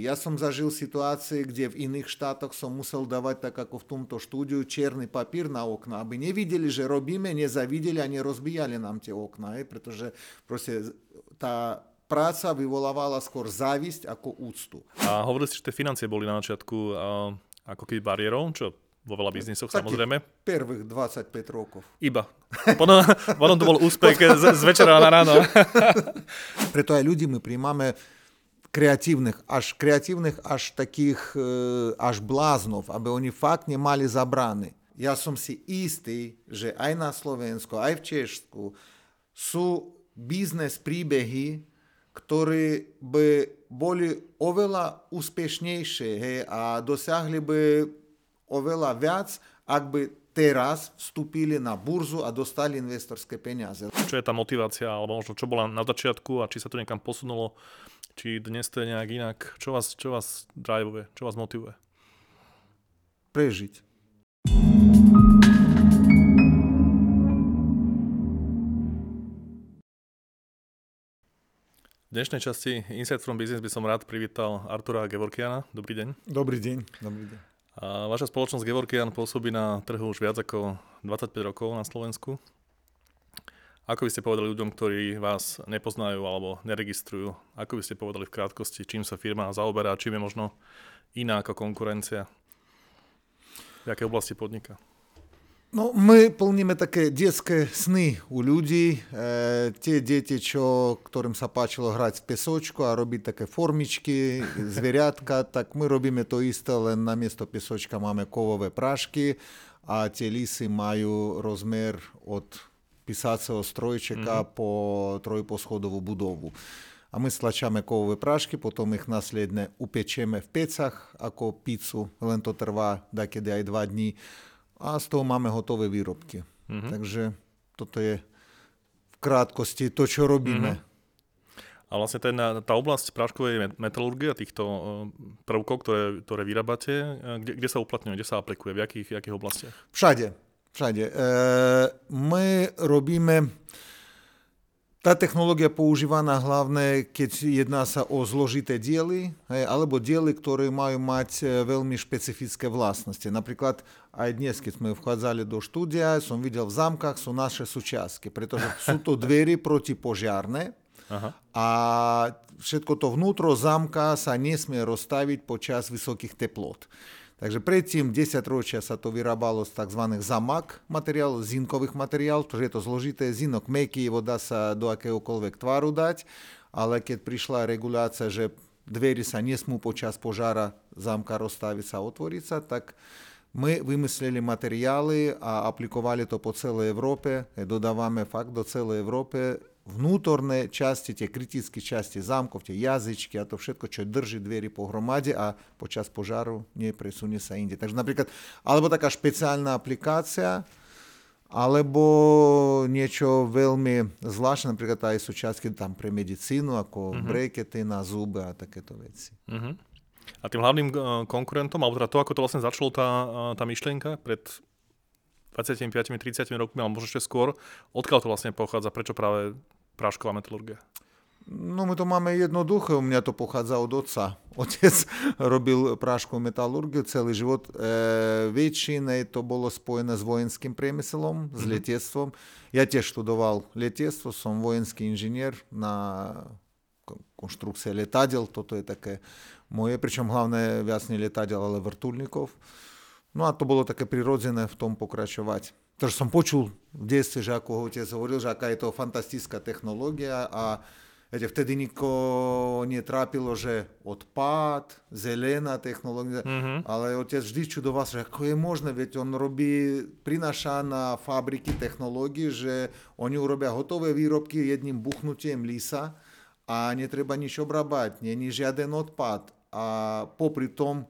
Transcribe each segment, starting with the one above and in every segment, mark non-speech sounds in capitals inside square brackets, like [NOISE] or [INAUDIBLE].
Ja som zažil situácie, kde v iných štátoch som musel dávať, tak ako v tomto štúdiu, čierny papír na okna, aby nevideli, že robíme, nezavideli a nerozbíjali nám tie okna, hej, pretože proste tá práca vyvolávala skôr závisť ako úctu. A hovorili ste, že tie financie boli na začiatku ako keby bariérou, čo vo veľa biznisoch samozrejme. Prvých 25 rokov. Iba. [LAUGHS] Potom, potom to bol úspech z, z večera na ráno. Preto aj ľudí my príjmame kreatивных, аж kreatивных, аж таких, аж bláznov, aby oni fakt nemali zabrany. Ja som si istý, že aj na Slovensku, aj v Češku sú biznes príbehy, ktoré by boli oveľa úspešnejšie hej, a dosiahli by oveľa viac, ak by teraz vstúpili na burzu a dostali investorské peniaze. Čo je tá motivácia, alebo možno čo bola na začiatku a či sa to niekam posunulo či dnes to je nejak inak? Čo vás, čo vás drivuje? Čo vás motivuje? Prežiť. V dnešnej časti Insight from Business by som rád privítal Artura Gevorkiana. Dobrý deň. Dobrý deň. Dobrý deň. A vaša spoločnosť Gevorkian pôsobí na trhu už viac ako 25 rokov na Slovensku. Ako by ste povedali ľuďom, ktorí vás nepoznajú alebo neregistrujú, ako by ste povedali v krátkosti, čím sa firma zaoberá, čím je možno iná ako konkurencia? V aké oblasti podniká? No, my plníme také detské sny u ľudí. E, tie deti, čo, ktorým sa páčilo hrať v pesočku a robiť také formičky, zvieratka, [LAUGHS] tak my robíme to isté, len na miesto pesočka máme kovové prášky a tie lisy majú rozmer od писацього стройчика mm-hmm. по тройпосходову будову. А ми стачаємо ковові прашки, потім їх наслідне упечемо в пецах, ако піцу, len to trvá dakedy aj dva dní. A z toho máme hotové výrobky. Mm-hmm. Takže toto je v krátkosti to, čo robíme. Mm-hmm. A vlastne ten, tá oblasť práškovej metalurgie a týchto prvkov, ktoré, ktoré vyrábate, kde, kde sa uplatňuje, kde sa aplikuje, v jakých, v jakých oblastiach? Všade. Všade. E, my robíme, tá technológia používaná hlavne, keď jedná sa o zložité diely, hej, alebo diely, ktoré majú mať e, veľmi špecifické vlastnosti. Napríklad aj dnes, keď sme vchádzali do štúdia, som videl v zámkach sú naše súčiastky, pretože sú to dvery protipožiarne Aha. a všetko to vnútro zámka sa nesmie rozstaviť počas vysokých teplot. Takže predtým 10 ročia sa to vyrábalo z tzv. zamak materiálov, zinkových materiálov, pretože je to zložité. Zinok meký, voda sa do akéhokoľvek tvaru dať, ale keď prišla regulácia, že dvery sa nesmú počas požára zámka rozstaviť sa, otvoriť sa, tak my vymysleli materiály a aplikovali to po celej Európe. Dodávame fakt do celej Európe vnútorné časti, tie kritické časti zámkov, tie jazyčky a to všetko, čo drží dvery pohromade a počas požáru nepresunie sa inde. Takže napríklad, alebo taká špeciálna aplikácia, alebo niečo veľmi zvláštne, napríklad aj súčiastky tam pre medicínu, ako uh-huh. brekety na zuby a takéto veci. Uh-huh. A tým hlavným eh, konkurentom, alebo teda to, ako to vlastne začalo tá, eh, tá myšlienka pred 25-30 rokmi, alebo možno ešte skôr. Odkiaľ to vlastne pochádza? Prečo práve prášková metalurgia? No my to máme jednoduché, u mňa to pochádza od otca. [LAUGHS] Otec robil práškovú metalurgiu celý život. E, väčšinej to bolo spojené s vojenským priemyslom, s mm-hmm. letectvom. Ja tiež študoval letectvo, som vojenský inžinier na konštrukcie letadiel, toto je také moje, pričom hlavné viac nie letadiel, ale vrtulníkov. No a to bolo také prirodzené v tom pokračovať. Takže som počul v detstve, že ako otec hovoril, že aká je to fantastická technológia a viete, vtedy nikoho netrápilo, že odpad, zelená technológia, mm-hmm. ale otec vždy čudoval sa, že ako je možné, veď on robí, prináša na fabriky technológie, že oni urobia hotové výrobky jedným buchnutím lisa a netreba nič obrábať, není žiaden odpad a popri tom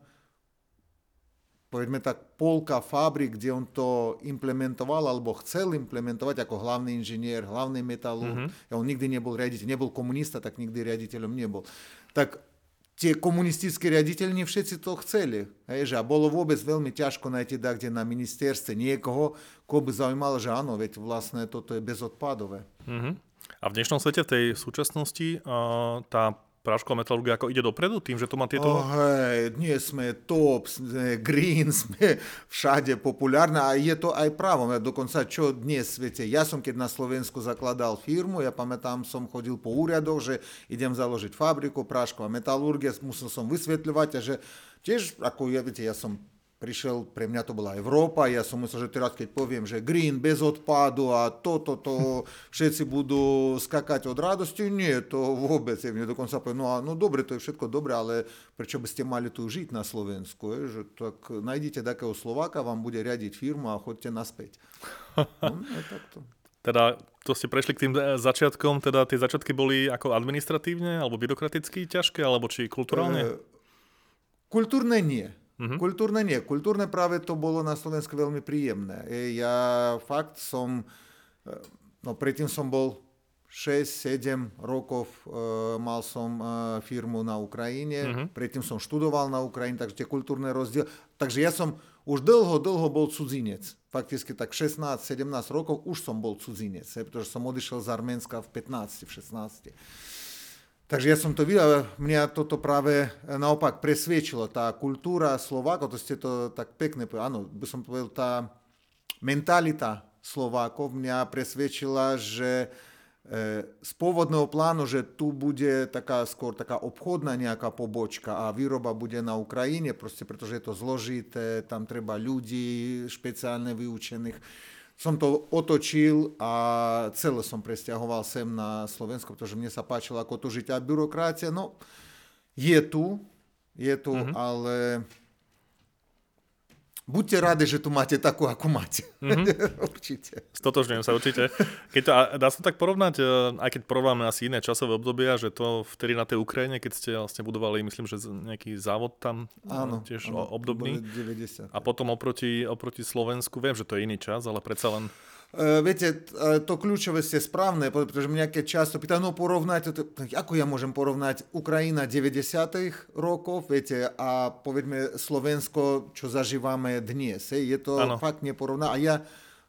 povedzme tak, polka fabrik, kde on to implementoval alebo chcel implementovať ako hlavný inžinier, hlavný metalúr. Mm-hmm. On nikdy nebol riaditeľ, nebol komunista, tak nikdy riaditeľom nebol. Tak tie komunistické riaditeľi všetci to chceli. Hej, že a bolo vôbec veľmi ťažko nájsť kde na ministerstve niekoho, koho by zaujímalo, že áno, veď vlastne toto je bezodpadové. Mm-hmm. A v dnešnom svete, v tej súčasnosti, tá prášková metalurgia ako ide dopredu tým, že to má tieto... Oh, hej, dnes sme top, green, [LAUGHS] sme všade populárne a je to aj právom. Ja dokonca čo dnes, viete, ja som keď na Slovensku zakladal firmu, ja pamätám, som chodil po úradoch, že idem založiť fabriku, prášková metalurgia, musel som vysvetľovať a že tiež, ako ja, viete, ja som prišiel, pre mňa to bola Európa, ja som myslel, že teraz keď poviem, že green bez odpadu a toto, to, všetci budú skakať od radosti, nie, to vôbec, ja mne dokonca poviem, no, a, no dobre, to je všetko dobre, ale prečo by ste mali tu žiť na Slovensku, je, že tak nájdite takého Slováka, vám bude riadiť firmu a chodte naspäť. [LAUGHS] No, je takto. Teda to ste prešli k tým e, začiatkom, teda tie začiatky boli ako administratívne alebo byrokraticky ťažké, alebo či kulturálne? E, kultúrne nie. Mm-hmm. Kultúrne nie. Kultúrne práve to bolo na Slovensku veľmi príjemné. Ja fakt som, e, no predtým som bol 6-7 rokov, uh, mal som uh, firmu na Ukrajine, mm-hmm. predtým som študoval na Ukrajine, takže tie kultúrne rozdiely. Takže ja som už dlho, dlho bol cudzinec. Fakticky tak 16-17 rokov už som bol cudzinec, pretože som odišiel z Arménska v 15, v 16. Takže ja som to videl, mňa toto práve naopak presviečilo. Tá kultúra Slovákov, to ste to tak pekne povedali, áno, by som povedal, tá mentalita Slovákov mňa presviečila, že e, z pôvodného plánu, že tu bude taká skôr taká obchodná nejaká pobočka a výroba bude na Ukrajine, proste pretože je to zložité, tam treba ľudí špeciálne vyučených som to otočil a celé som presťahoval sem na Slovensko, pretože mne sa páčilo, ako tu žiť. A byrokracia, no, je tu, je tu, mm-hmm. ale buďte radi, že tu máte takú, ako máte. Mm-hmm. [LAUGHS] určite. Stotožňujem sa určite. Keď to, dá sa tak porovnať, e, aj keď porovnáme asi iné časové obdobia, že to vtedy na tej Ukrajine, keď ste vlastne budovali, myslím, že nejaký závod tam e, áno, tiež áno, obdobný. 90. A potom oproti, oproti Slovensku, viem, že to je iný čas, ale predsa len Viete, to kľúčové ste správne, pretože mňa keď často pýtajú, no porovnajte, ako ja môžem porovnať Ukrajina 90. rokov, viete, a povedme Slovensko, čo zažívame dnes. Je to ano. fakt neporovná. A ja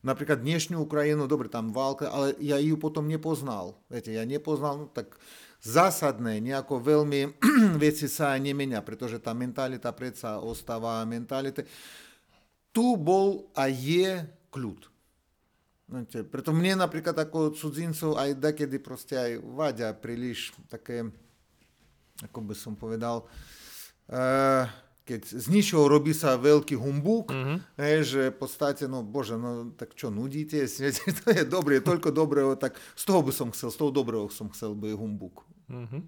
napríklad dnešnú Ukrajinu, dobre, tam válka, ale ja ju potom nepoznal. Viete, ja nepoznal, no, tak zásadné, nejako veľmi veci sa nemenia, pretože tá mentalita predsa ostáva mentalita. Tu bol a je kľud. Preto mne napríklad ako cudzincov aj dakedy proste aj vadia príliš také, ako by som povedal, uh, keď z ničoho robí sa veľký humbúk, mm-hmm. hej, že v podstate, no bože, no tak čo, nudíte? to je dobré, toľko dobrého, tak z toho by som chcel, z toho dobrého som chcel by humbúk. Mm-hmm.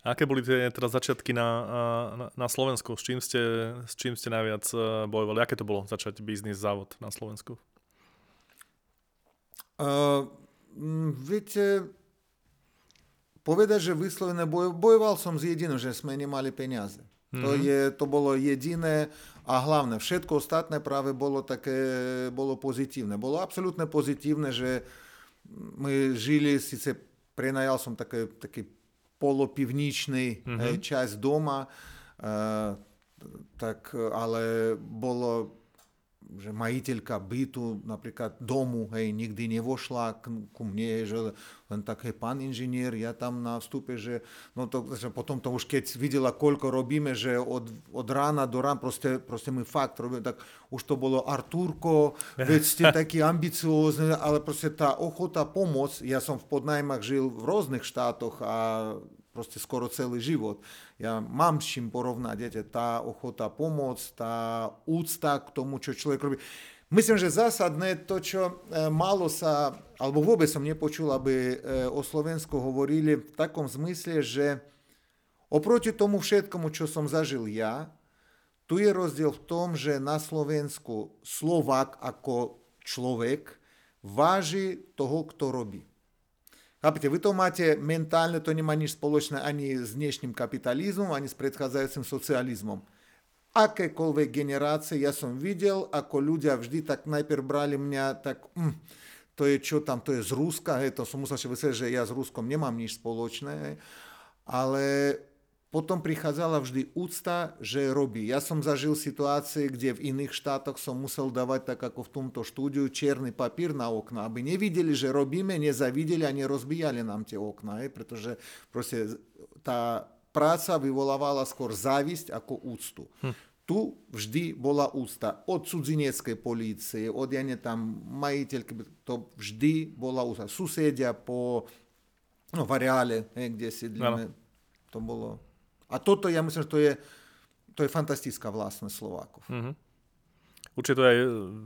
Aké boli tie teda začiatky na, na, na Slovensku? S čím, ste, s čím ste najviac bojovali? Aké to bolo začať biznis, závod na Slovensku? Uh, viete, povedať, že vyslovene boj, bojoval som s jediným, že sme nemali peniaze. Mm-hmm. To, mhm. je, to bolo jediné a hlavné. Všetko ostatné práve bolo také, bolo pozitívne. Bolo absolútne pozitívne, že my žili, síce prenajal som také, taký polopivničný mm-hmm. časť doma, uh, tak, ale bolo že majiteľka bytu, napríklad domu, hej, nikdy nevošla k, ku mne, že len tak, hej, pán inžinier, ja tam na vstupe, že, no to, že potom to už keď videla, koľko robíme, že od, od rána do rána, proste, proste my fakt robíme, tak už to bolo Artúrko, [LAUGHS] veď ste takí ambiciózni, ale proste tá ochota pomôcť, ja som v podnajmach žil v rôznych štátoch a proste skoro celý život. Ja mám s čím porovnať, viete, tá ochota pomôcť, tá úcta k tomu, čo človek robí. Myslím, že zásadné to, čo e, málo sa, alebo vôbec som nepočul, aby e, o Slovensku hovorili v takom zmysle, že oproti tomu všetkomu, čo som zažil ja, tu je rozdiel v tom, že na Slovensku Slovák ako človek váži toho, kto robí. Chápete, vy to máte mentálne, to nemá nič spoločné ani s dnešným kapitalizmom, ani s predchádzajúcim socializmom. Akékoľvek generácie, ja som videl, ako ľudia vždy tak najprv brali mňa tak, mm, to je čo tam, to je z Ruska, hej, to som musel vysvetliť, že ja s Ruskom nemám nič spoločné, hej, ale potom prichádzala vždy úcta, že robí. Ja som zažil situácie, kde v iných štátoch som musel dávať, tak ako v tomto štúdiu, čierny papír na okna, aby nevideli, že robíme, nezavideli a nerozbíjali nám tie okna, je, pretože proste tá práca vyvolávala skôr závisť ako úctu. Hm. Tu vždy bola úcta. Od cudzineckej polície, od ja tam majiteľky, to vždy bola úcta. Susedia po no, v areále, kde sídlíme, to bolo... A toto, ja myslím, že to je, to je fantastická vlastnosť Slovákov. Mm-hmm. Určite to je aj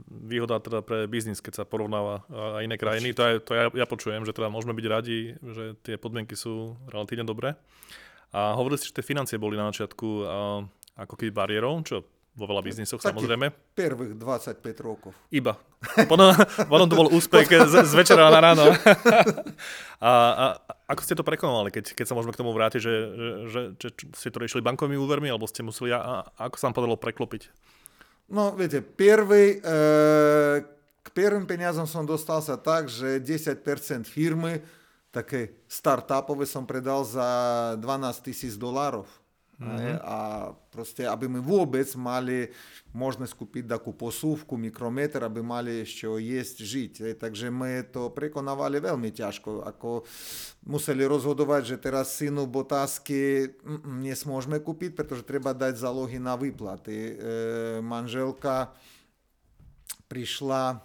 výhoda teda pre biznis, keď sa porovnáva a iné krajiny. To, je, to ja, ja počujem, že teda môžeme byť radi, že tie podmienky sú relatívne dobré. A hovorili ste, že tie financie boli na začiatku ako keby bariérou, čo vo veľa biznisoch Taký samozrejme. Prvých 25 rokov. Iba. Potom, potom to bol úspech z, z večera na ráno. A, a ako ste to prekonali, keď, keď sa môžeme k tomu vrátiť, že, že, že, že ste to riešili bankovými úvermi, alebo ste museli, a, a ako sa vám podarilo preklopiť? No, viete, prvý, e, k prvým peniazom som dostal sa tak, že 10% firmy, také startupové som predal za 12 tisíc dolárov. Mm-hmm. A proste, aby my vôbec mali možnosť kúpiť takú posúvku, mikrometer, aby mali ešte jesť, žiť. Takže my to prekonávali veľmi ťažko. Ako museli rozhodovať, že teraz synu botázky nesmôžeme kúpiť, pretože treba dať zálohy na výplaty. E, manželka prišla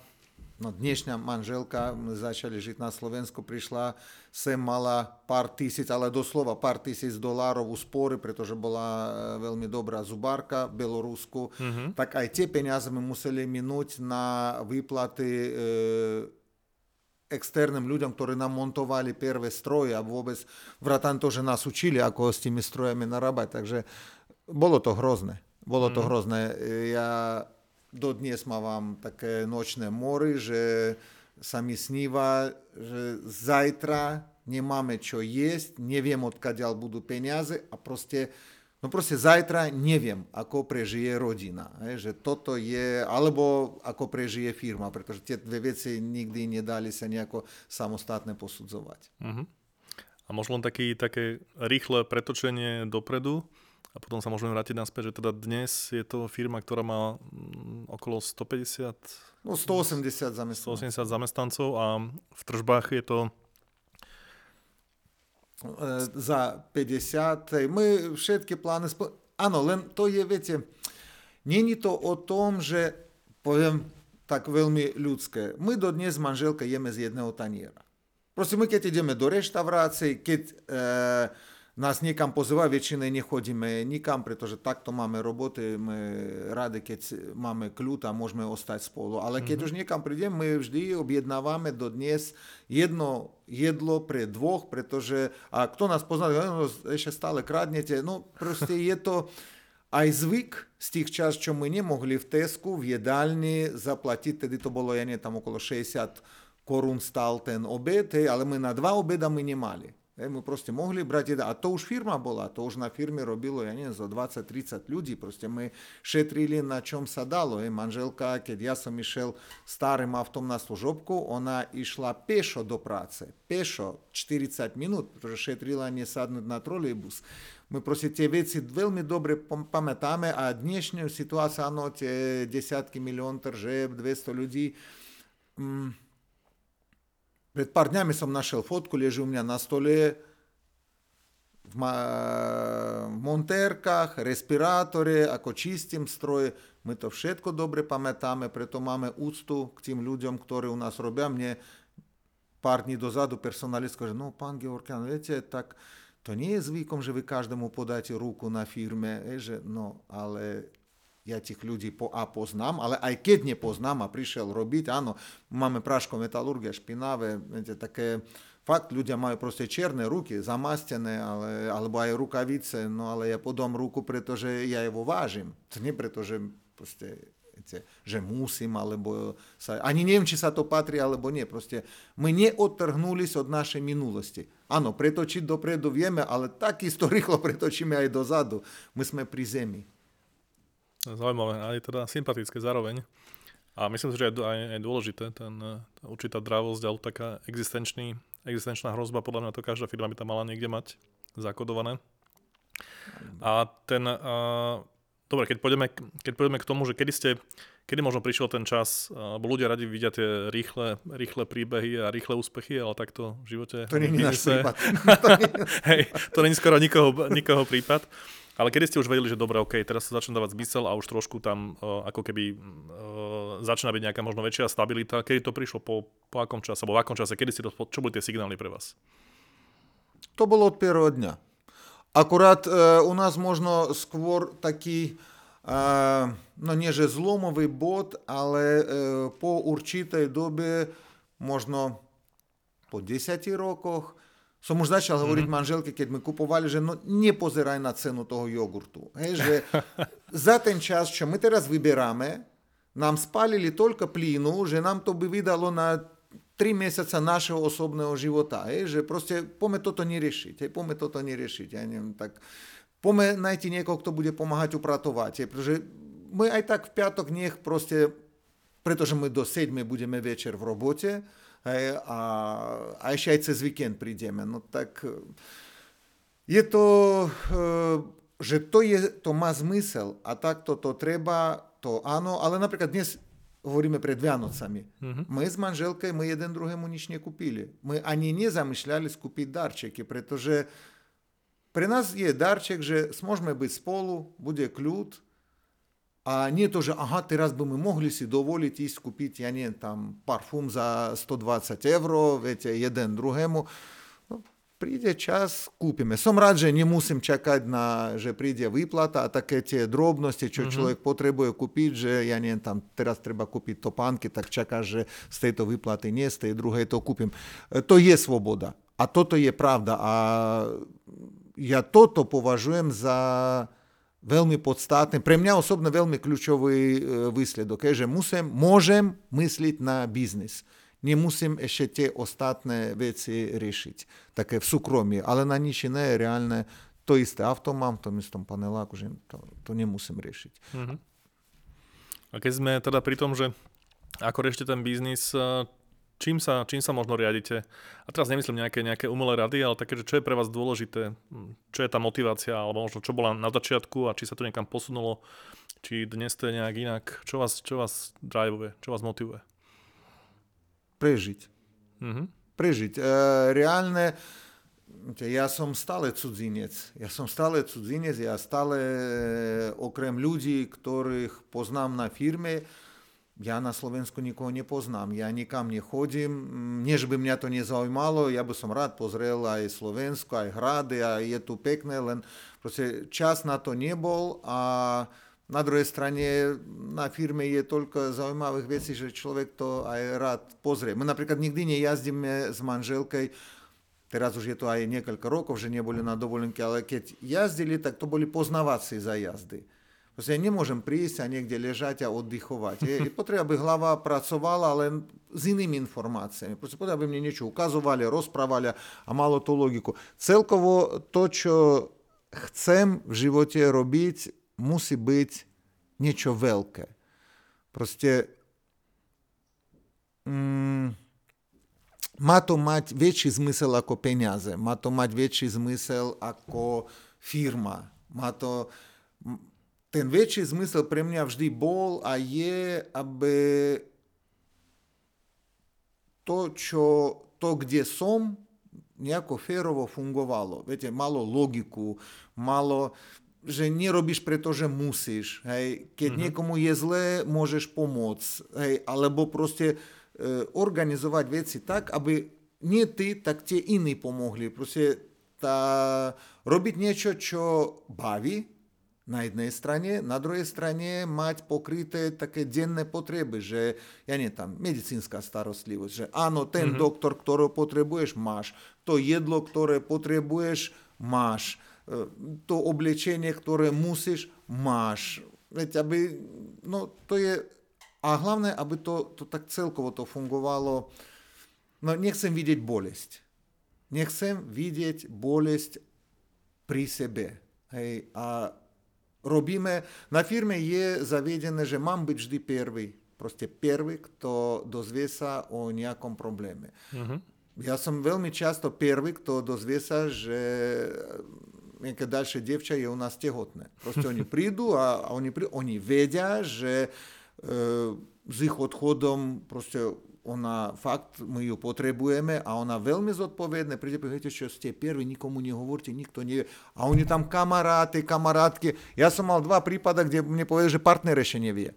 no dnešná manželka, začali žiť na Slovensku, prišla sem, mala pár tisíc, ale doslova pár tisíc dolárov úspory, pretože bola e, veľmi dobrá zubárka v Belorusku, mm-hmm. tak aj tie peniaze my museli minúť na výplaty e, externým ľuďom, ktorí nám montovali prvé stroje a vôbec vratan to, že nás učili, ako s tými strojami narábať. Takže bolo to hrozné. Bolo to mm. hrozné. Ja dodnes mám také nočné mory, že sa mi sníva, že zajtra nemáme čo jesť, neviem odkiaľ budú peniaze a proste, no proste zajtra neviem, ako prežije rodina. Je, že toto je, alebo ako prežije firma, pretože tie dve veci nikdy nedali sa nejako samostatne posudzovať. Uh-huh. A možno taký, také rýchle pretočenie dopredu, a potom sa môžeme vrátiť naspäť, že teda dnes je to firma, ktorá má mm, okolo 150... No 180 zamestnancov. 180 zamestnancov a v tržbách je to e, za 50. My všetky plány... Spo... Áno, len to je, viete, není to o tom, že poviem tak veľmi ľudské. My do dnes manželka jeme z jedného taniera. Prosím, my keď ideme do reštaurácie, keď e, nás niekam pozývajú, väčšinou nechodíme nikam, pretože takto máme roboty, my radi, keď máme kľud a môžeme ostať spolu. Ale keď mm-hmm. už niekam prídeme, my vždy objednávame do dnes jedno jedlo pre dvoch, pretože a kto nás pozná, no, ešte stále kradnete, no proste je to aj zvyk z tých čas, čo my nemohli v Tesku, v jedálni zaplatiť, tedy to bolo, ja nie, tam okolo 60 korún stal ten obed, hej, ale my na dva obeda my nemali. My proste mohli brať jeden, a to už firma bola, to už na firme robilo, ja neviem, za 20-30 ľudí, proste my šetrili na čom sa dalo. Je. Manželka, keď ja som išiel starým autom na služobku, ona išla pešo do práce, pešo 40 minút, pretože šetrila nesadnúť na trolejbus. My proste tie veci veľmi dobre pamätáme a dnešňu situáciu, áno, tie desiatky milión tržeb, 200 ľudí, mm, pred pár dňami som našiel fotku, leží u mňa na stole v, ma- v montérkach, respirátore, ako čistím stroje. My to všetko dobre pamätáme, preto máme úctu k tým ľuďom, ktorí u nás robia. Mne pár dní dozadu personalistka, že no, pán Georgian, viete, tak to nie je zvykom, že vy každému podáte ruku na firme, že no, ale ja tých ľudí po A poznám, ale aj keď nepoznám a prišiel robiť, áno, máme práško metalurgia, špinavé, viete, také, fakt ľudia majú proste čierne ruky, zamastené, ale, alebo aj rukavice, no ale ja podám ruku, pretože ja jeho vážim. To nie preto, že proste viete, že musím, alebo sa, ani neviem, či sa to patrí, alebo nie. Proste my neodtrhnuli od našej minulosti. Áno, pretočiť dopredu vieme, ale takisto [LAUGHS] rýchlo pretočíme aj dozadu. My sme pri zemi. Zaujímavé, aj teda sympatické zároveň. A myslím si, že je aj, aj dôležité, ten, tá určitá dravosť, alebo taká existenčný, existenčná hrozba, podľa mňa to každá firma by tam mala niekde mať zakodované. A ten, a, Dobre, keď pôjdeme, keď pôjdeme k tomu, že kedy ste, kedy možno prišiel ten čas, lebo ľudia radi vidia tie rýchle, rýchle príbehy a rýchle úspechy, ale takto v živote... To nie je náš prípad. [LAUGHS] Hej, to není skoro nikoho, nikoho prípad. Ale kedy ste už vedeli, že dobre, OK, teraz sa začne dávať zmysel a už trošku tam uh, ako keby uh, začína byť nejaká možno väčšia stabilita. Kedy to prišlo, po, po akom čase, alebo v akom čase, kedy ste to, čo boli tie signály pre vás? To bolo od prvého dňa. Akurát e, u nás možno skôr taký, e, no nie že zlomový bod, ale e, po určitej dobe, možno po 10 rokoch, som už začal mm-hmm. hovoriť manželke, keď mi kupovali, že no nepozeraj na cenu toho jogurtu. Hej, že [LAUGHS] za ten čas, čo my teraz vyberáme, nám spalili toľko plínu, že nám to by vydalo na 3 mesiaca našeho osobného života, hej, že proste poďme toto neriešiť, hej, poďme toto neriešiť, ja neviem, tak poďme najti niekoho, kto bude pomáhať upratovať, hej, pretože my aj tak v piatok nech proste, pretože my do 7 budeme večer v robote, а, а ще й це з вікенд прийдемо. Ну так е, є то, е, що то є, то має змисел, а так то, то треба, то ано. Але, наприклад, днес говоримо перед Вянуцами. Угу. Ми з манжелкою, ми один другому ніч не купили. Ми ані не замишлялись купити дарчики, притоже При нас є дарчик, що зможемо бути з буде клют, kľud, a nie to, že aha, teraz by my mohli si dovoliť ísť kúpiť, ja neviem, tam parfum za 120 eur, viete, jeden druhému príde čas, kúpime. Som rád, že nemusím čakať na, že príde výplata a také tie drobnosti, čo mm-hmm. človek potrebuje kúpiť, že ja neviem, tam teraz treba kúpiť topánky, tak čaká, že z tejto výplaty nie, z tej druhej to kúpim. To je svoboda. A toto je pravda. A ja toto považujem za veľmi podstatné, pre mňa osobne veľmi kľúčový e, výsledok, je, že musím, môžem mysliť na biznis nemusím ešte tie ostatné veci riešiť, také v súkromí, ale na nič iné reálne to isté auto mám v tom istom paneláku, že to, to nemusím riešiť. Uh-huh. A keď sme teda pri tom, že ako riešite ten biznis, eh, čím sa, čím sa možno riadite? A teraz nemyslím nejaké, nejaké umelé rady, ale také, že čo je pre vás dôležité, hm, čo je tá motivácia, alebo možno čo bola na začiatku a či sa to niekam posunulo, či dnes to je nejak inak, čo vás, čo vás drivuje, čo vás motivuje? prežiť. Mm-hmm. Prežiť. E, reálne, ja som stále cudzinec. Ja som stále cudzinec, ja stále okrem ľudí, ktorých poznám na firme, ja na Slovensku nikoho nepoznám, ja nikam nechodím, než by mňa to nezaujímalo, ja by som rád pozrel aj Slovensko, aj hrady, a je tu pekné, len proste čas na to nebol a na druhej strane na firme je toľko zaujímavých vecí, že človek to aj rád pozrie. My napríklad nikdy nejazdíme s manželkой, teraz už je to aj niekoľko rokov, že neboli na dovolenke, ale keď jazdili, tak to boli poznávacie zajazdy. Proste ja nemôžem prísť a niekde ležať a oddychovať. Je, je potreba, aby hlava pracovala len s inými informáciami. Proste potreba, aby mne niečo ukazovali, rozprávali a malo to logiku. Celkovo to, čo chcem v živote robiť, musí byť niečo veľké. Proste mm, má to mať väčší zmysel ako peniaze, má to mať väčší zmysel ako firma. Má to, ten väčší zmysel pre mňa vždy bol a je, aby to, čo, to kde som, nejako férovo fungovalo. Viete, malo logiku, malo, že nerobíš, pretože musíš. Hej. Keď mm-hmm. niekomu je zlé, môžeš pomôcť. Hej. Alebo proste e, organizovať veci tak, aby nie ty, tak tie iní pomohli. Proste tá, robiť niečo, čo baví na jednej strane, na druhej strane mať pokryté také denné potreby, že ja nie tam, medicínska starostlivosť, že áno, ten mm-hmm. doktor, ktorého potrebuješ, máš. To jedlo, ktoré potrebuješ, máš to oblečenie, ktoré musíš, máš. Veď aby, no to je, a hlavné, aby to, to tak celkovo to fungovalo, no nechcem vidieť bolesť. Nechcem vidieť bolesť pri sebe. Hej, a robíme, na firme je zavedené, že mám byť vždy prvý. Proste prvý, kto dozvie sa o nejakom probléme. Uh-huh. Ja som veľmi často prvý, kto dozvie sa, že nejaké ďalšie dievča je u nás tehotné. Proste oni [LAUGHS] prídu a, a oni, prídu, oni vedia, že e, s ich odchodom proste ona fakt, my ju potrebujeme a ona veľmi zodpovedná, príde, viete čo, ste prví, nikomu nehovorte, nikto nevie. A oni tam kamaráty, kamarátky. Ja som mal dva prípada, kde mne povedali, že partner ešte nevie.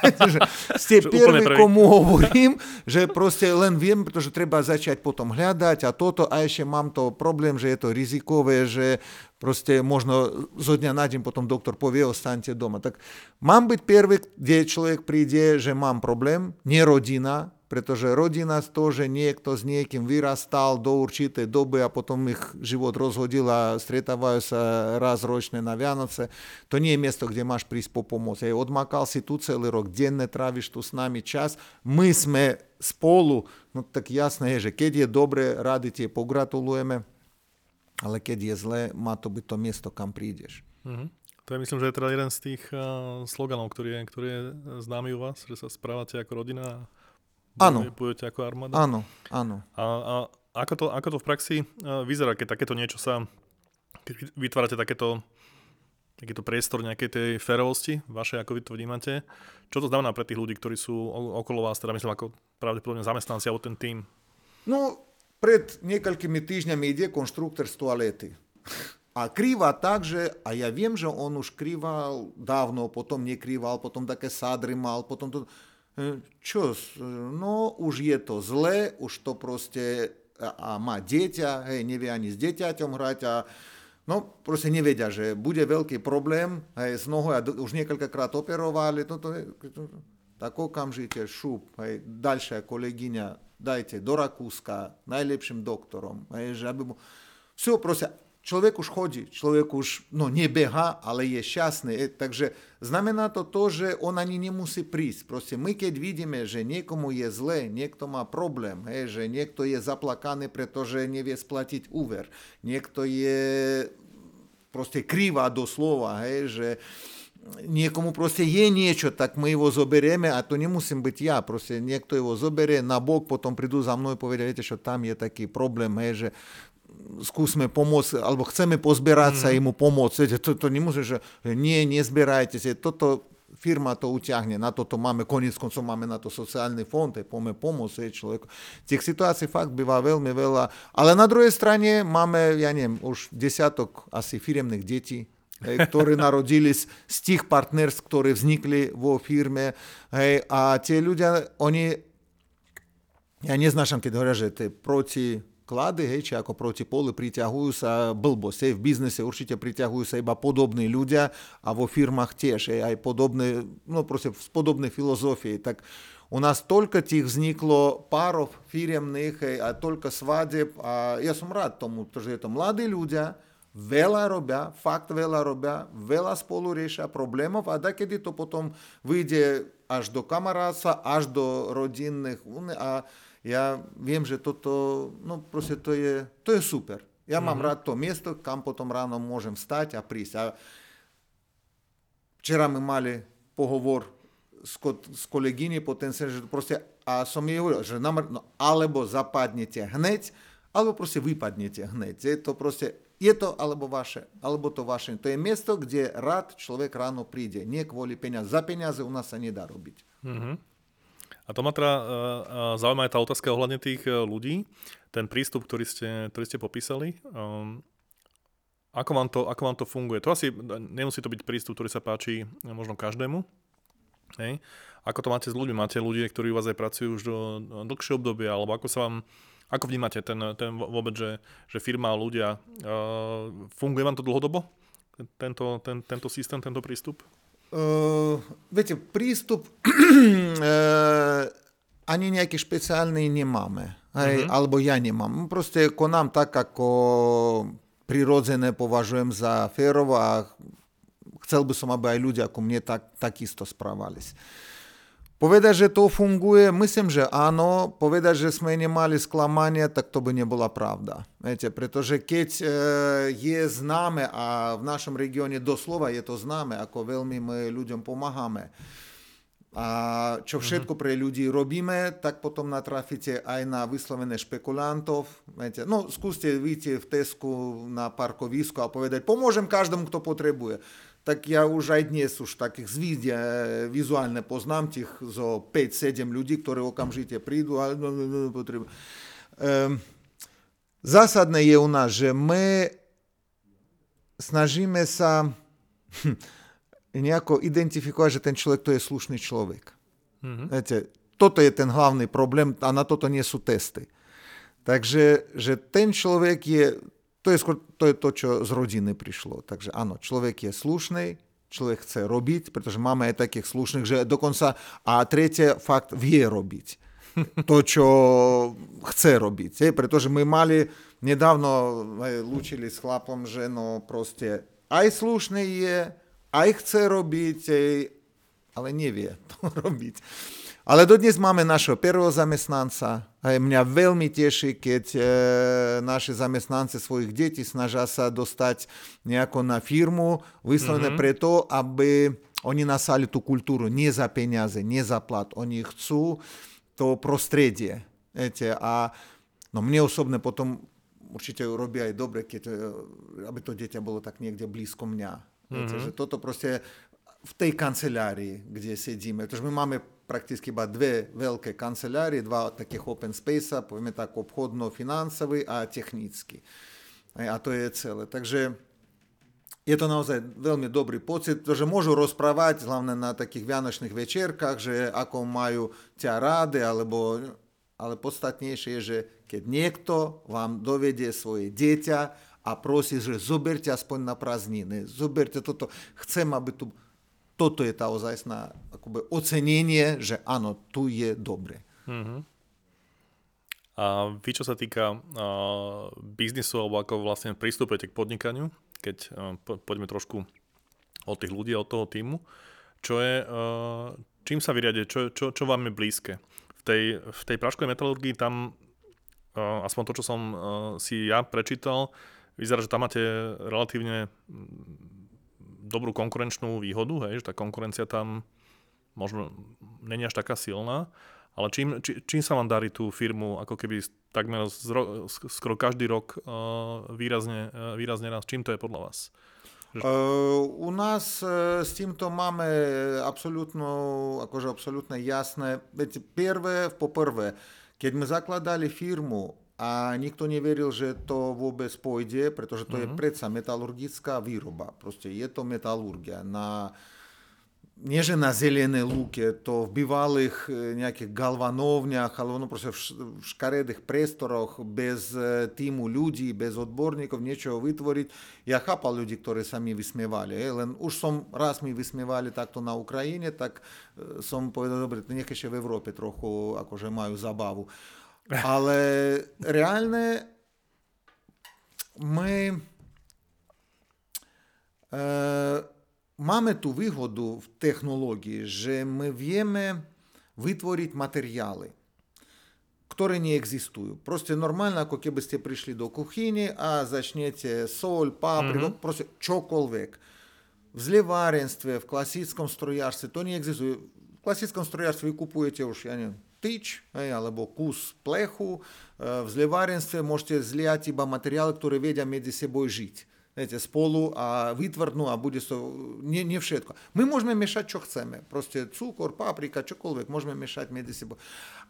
[LAUGHS] ste prví, komu hovorím, že proste len viem, pretože treba začať potom hľadať a toto a ešte mám to problém, že je to rizikové, že proste možno zo dňa na deň potom doktor povie, ostaňte doma. Tak mám byť prvý, kde človek príde, že mám problém, nie rodina, pretože rodina to, že niekto s niekým vyrastal do určitej doby a potom ich život rozhodil a stretávajú sa raz ročne na Vianoce, to nie je miesto, kde máš prísť po pomoc. Aj odmakal si tu celý rok, denne tráviš tu s nami čas, my sme spolu, no tak jasné je, že keď je dobre, radi tie pogratulujeme, ale keď je zle, má to byť to miesto, kam prídeš. Mm-hmm. To je myslím, že je teda jeden z tých uh, sloganov, ktorý je, ktorý je známy u vás, že sa správate ako rodina Áno. Budete ako armáda? Áno, áno. A, a ako, to, ako to v praxi uh, vyzerá, keď takéto niečo sa, keď vytvárate takéto, takýto priestor nejakej tej férovosti, vaše, ako vy to vnímate, čo to znamená pre tých ľudí, ktorí sú okolo vás, teda myslím ako pravdepodobne zamestnanci alebo ten tým? No, pred niekoľkými týždňami ide konštruktor z toalety. A tak, že, a ja viem, že on už krýval dávno, potom nekrýval, potom také sádry mal, potom to... E, čo, no už je to zlé, už to proste, a, a má dieťa, hej, nevie ani s dieťaťom hrať a no proste nevedia, že bude veľký problém, hej, z nohou a už niekoľkokrát operovali, to, to, to, tak okamžite šup, hej, ďalšia kolegyňa, dajte do Rakúska, najlepším doktorom, hej, že aby mu... Все, proste, človek už chodí, človek už no, nebeha, ale je šťastný. E, takže znamená to to, že on ani nemusí prísť. Proste my keď vidíme, že niekomu je zle, niekto má problém, hej, že niekto je zaplakaný, pretože nevie splatiť úver, niekto je proste krýva doslova, hej, že niekomu proste je niečo, tak my ho zoberieme a to nemusím byť ja, proste niekto ho zoberie na bok, potom prídu za mnou a povedia, viete, čo tam je taký problém, hej, že skúsme pomôcť, alebo chceme pozberať mm. sa im pomôcť. To, to nemusí, že nie, nezbierajte sa. Toto firma to uťahne, na toto máme, konec koncov máme na to sociálny fond, aj poďme pomôcť človeku. Tých situácií fakt býva veľmi veľa, ale na druhej strane máme, ja neviem, už desiatok asi firemných detí, hej, ktoré narodili z, tých partnerstv, ktoré vznikli vo firme. Hej, a tie ľudia, oni, ja neznášam, keď hovoria, že to je proti klady, hej, či ako proti polu priťahujú sa blbosť. Hej, v biznise určite priťahujú sa iba podobní ľudia a vo firmách tiež, hej, aj podobné, no proste z podobnej filozofii. Tak u nás toľko tých vzniklo párov firemných hej, a toľko svadeb a ja som rád tomu, pretože je to mladí ľudia, veľa robia, fakt veľa robia, veľa spolu riešia problémov a da kedy to potom vyjde až do kamarátstva, až do rodinných a ja viem, že toto, no proste to je, to je super. Ja mm-hmm. mám rád to miesto, kam potom ráno môžem stať a prísť. A včera my mali pohovor s, ko, s kolegyní potenciálne, že proste, a som jej hovoril, že nám, no, alebo zapadnete hneď, alebo proste vypadnete hneď. Je to proste, je to alebo vaše, alebo to vaše. To je miesto, kde rád človek ráno príde, nie kvôli peniaz. Za peniaze u nás sa nedá robiť. Mm-hmm. A to ma teda uh, zaujíma aj tá otázka ohľadne tých uh, ľudí, ten prístup, ktorý ste, ktorý ste popísali. Um, ako vám, to, ako vám to funguje? To asi nemusí to byť prístup, ktorý sa páči možno každému. Hej. Ako to máte s ľuďmi? Máte ľudí, ktorí u vás aj pracujú už do dlhšie obdobia, alebo ako sa vám, ako vnímate ten, ten vôbec, že, že firma, ľudia, uh, funguje vám to dlhodobo? Tento, ten, tento systém, tento prístup? Uh, viete, prístup [CLEARS THROAT] uh, ani nejaký špeciálny nemáme. Hej, uh-huh. Alebo ja nemám. Proste konám tak, ako prirodzené považujem za férovo a chcel by som, aby aj ľudia ako mne tak, takisto správali. Uh, Povedať, že to funguje, myslím, že áno. Povedať, že sme nemali sklamanie, tak to by nebola pravda. Viete, pretože keď e, je známe, a v našom regióne doslova je to známe, ako veľmi my ľuďom pomáhame, A čo všetko pre ľudí robíme, tak potom natrafíte aj na vyslovené špekulantov. Viete, no skúste vyjти v Tesku na parkovisko a povedať, pomôžem každému, kto potrebuje. Tak ja už aj dnes už takých zvíde vizuálne poznám tých zo 5-7 ľudí, ktorí okamžite prídu a no, no, no, potrebujú. Um, zásadné je u nás, že my snažíme sa hm, nejako identifikovať, že ten človek to je slušný človek. Mm-hmm. Viete, toto je ten hlavný problém a na toto nie sú testy. Takže že ten človek je, to je, skôr, to je to, čo z rodiny prišlo. Takže áno, človek je slušný, človek chce robiť, pretože máme aj takých slušných, že dokonca, a tretie, fakt vie robiť to, čo chce robiť. Je, pretože my mali, nedávno lúčili s chlapom, že no proste aj slušný je, aj chce robiť, ale nevie to [LAUGHS] robiť. Ale dodnes máme našeho prvého zamestnanca. A mňa veľmi teší, keď e, naši zamestnanci svojich detí snažia sa dostať nejako na firmu, vyslovené mm-hmm. preto, aby oni nasali tú kultúru nie za peniaze, nie za plat. Oni chcú to prostredie. Viete, a no mne osobne potom určite robia aj dobre, keď, e, aby to dieťa bolo tak niekde blízko mňa. Mm-hmm. že toto proste v tej kancelárii, kde sedíme. Pretože my máme prakticky iba dve veľké kancelárie, dva takých open space, povieme tak obchodno-financový a technický. A to je celé. Takže je to naozaj veľmi dobrý pocit, že môžu rozprávať, hlavne na takých vianočných večierkach, že ako majú ťa ráde, alebo, ale podstatnejšie je, že keď niekto vám dovedie svoje dieťa a prosí, že zoberte aspoň na prázdniny, zoberte toto. Chcem, aby tu... Toto je tá ozajstná akoby, ocenenie, že áno, tu je dobre. Mm-hmm. A vy, čo sa týka uh, biznisu, alebo ako vlastne pristúpete k podnikaniu, keď uh, po, poďme trošku od tých ľudí, od toho týmu, čo je, uh, čím sa vyriade, čo, čo, čo vám je blízke? V tej, v tej praškovej metalurgii tam, uh, aspoň to, čo som uh, si ja prečítal, vyzerá, že tam máte relatívne dobrú konkurenčnú výhodu, hej, že tá konkurencia tam možno není až taká silná, ale čím, či, čím sa vám darí tú firmu ako keby takmer zro, skoro každý rok uh, výrazne, uh, výrazne raz, čím to je podľa vás? Uh, u uh, s absolútno, akože absolútne jasné. Veď prvé, poprvé, keď sme zakladali firmu, a nikto neveril, že to vôbec pôjde, pretože to mm-hmm. je predsa metalurgická výroba. Proste je to metalurgia. Na, nie že na zelenej lúke, to v bývalých e, nejakých galvanovniach, ale ono proste v škaredých priestoroch bez e, týmu ľudí, bez odborníkov niečo vytvoriť. Ja chápal ľudí, ktorí sa mi vysmievali. Len už som raz mi vysmievali takto na Ukrajine, tak e, som povedal, dobre, nech ešte v Európe trochu akože majú zabavu. Але реальне ми е, маємо ту вигоду в технології, що ми вміємо витворити матеріали, які не існують. Просто нормально, коли ви прийшли до кухні, а зачнете соль, паприку, mm-hmm. просто чоколвек. В зливаренстве, в классическом строярстві, то не экзистует. В классическом строярстві ви купуєте уж, я не hej, alebo kus plechu. V zlievarenstve môžete zliať iba materiály, ktoré vedia medzi sebou žiť. Viete, spolu a vytvrdnú a bude to, nie, nie všetko. My môžeme miešať, čo chceme. Proste cukor, paprika, čokoľvek, môžeme miešať medzi sebou.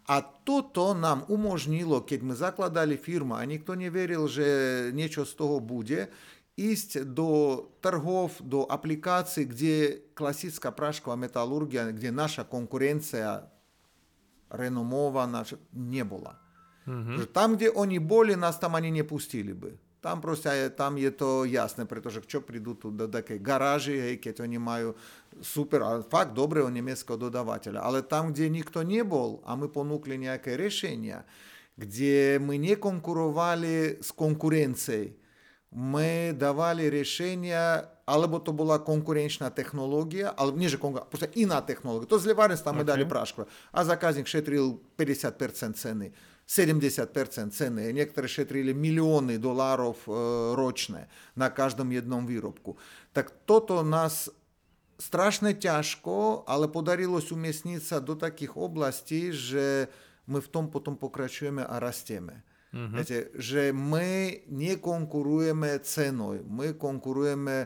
A toto nám umožnilo, keď my zakladali firmu a nikto neveril, že niečo z toho bude, ísť do trhov, do aplikácií, kde klasická prášková metalurgia, kde naša konkurencia renomovaná, nebola. Mm-hmm. Tam, kde oni boli, nás tam ani nepustili by. Tam proste tam je to jasné, pretože čo prídu tu do takej garáži, hej, keď oni majú super, ale fakt dobrého nemeckého dodávateľa. Ale tam, kde nikto nebol a my ponúkli nejaké riešenia, kde my nekonkurovali s konkurenciей, dávali riešenia alebo to bola konkurenčná technológia, alebo nie, že konkurenčná, proste iná technológia. To zlievarenstvo okay. dali práško. A zákazník šetril 50% ceny, 70% ceny. Niektoré šetrili milióny dolárov e, ročné na každom jednom výrobku. Tak toto nás strašne ťažko, ale podarilo sa umiestniť sa do takých oblastí, že my v tom potom pokračujeme Mm-hmm. Viete, že my nekonkurujeme cenou, my konkurujeme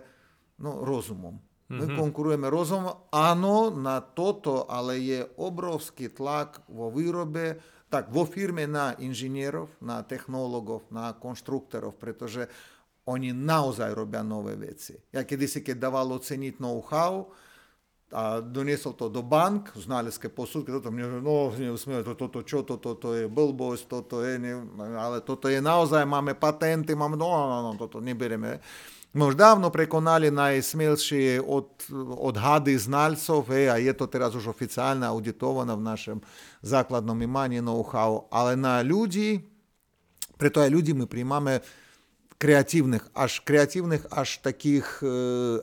no, rozumom. My mm-hmm. konkurujeme rozumom. Áno, na toto, ale je obrovský tlak vo výrobe, tak vo firme na inžinierov, na technológov, na konštruktorov, pretože oni naozaj robia nové veci. Ja kedysi, keď dával oceniť know-how, a doniesol to do bank, znalecké posudky, toto mne, no, neusmievať, toto, toto, čo, toto, to je blbosť, toto je, ne, ale toto je naozaj, máme patenty, máme, no, no, no, toto neberieme. My už dávno prekonali najsmielšie od, odhady znalcov hej, a je to teraz už oficiálne auditované v našom základnom imaní know-how, ale na ľudí, preto aj ľudí my príjmame креативных, аж креативных, аж таких,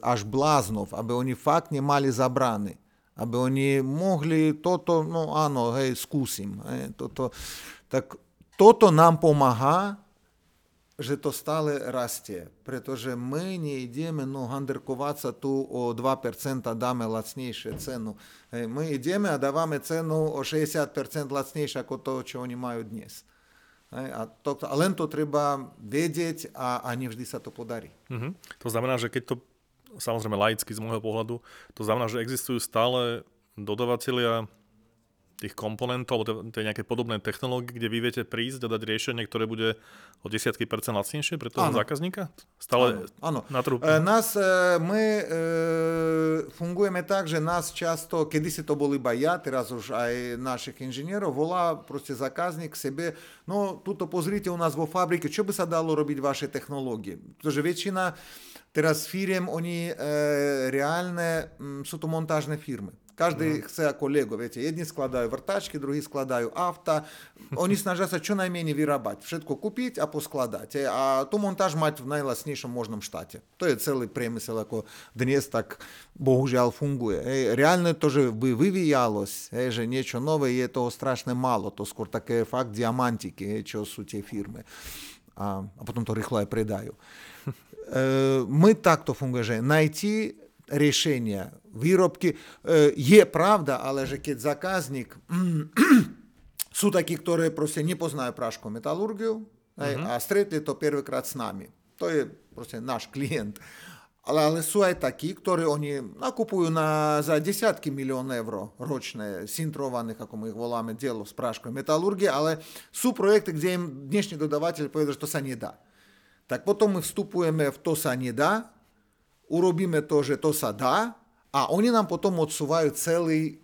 аж блазнов, аби вони факт не мали забрани. Аби вони могли то-то, ну, ано, гей, скусим. Гей, то-то. Так, то-то нам помага, že to stále rastie, pretože my neideme no, handrkovať sa tu o 2% dáme lacnejšie cenu. Hej, my ideme a dávame cenu o 60% lacnejšie ako to, čo oni majú dnes. A, to, a len to treba vedieť a, a nevždy sa to podarí. Uh-huh. To znamená, že keď to, samozrejme laicky z môjho pohľadu, to znamená, že existujú stále dodavatelia tých komponentov, alebo tej nejaké podobné technológie, kde vy viete prísť a dať riešenie, ktoré bude o desiatky percent lacnejšie pre toho áno. zákazníka? Stále áno, áno. na trhu? E, nás, e, my e, fungujeme tak, že nás často, kedysi to bol iba ja, teraz už aj našich inžinierov, volá proste zákazník k sebe, no tuto pozrite u nás vo fabrike, čo by sa dalo robiť vaše technológie? Pretože väčšina teraz firiem, oni e, reálne, m, sú to montážne firmy. Každý mm. chce ako Lego, viete, jedni skladajú vrtačky, druhí skladajú auta, oni snažia sa čo najmenej vyrábať, všetko kúpiť a poskladať a tú montáž mať v najlasnejšom možnom štáte. To je celý priemysel, ako dnes tak bohužiaľ funguje. Hej. Reálne to, že by vyvíjalost, hej, že niečo nové, je toho strašne málo, to skôr také fakt diamantiky, hej, čo sú tie firmy. A, a potom to rýchlo aj predajú. E, my takto funguje, že riešenia, výrobky. Je pravda, ale že keď zákazník sú takí, ktorí proste nepoznajú práškovú metalurgiu uh-huh. a stretli to prvýkrát s nami. To je proste náš klient. Ale, ale sú aj takí, ktorí oni nakupujú na, za desiatky milión eur ročné, sintrovaných, ako my ich voláme, dielo z práškovej metalurgie, ale sú projekty, kde im dnešní dodavateľ povedal, že to sa nedá. Tak potom my vstupujeme v to sa nedá urobíme to, že to sa dá a oni nám potom odsúvajú celý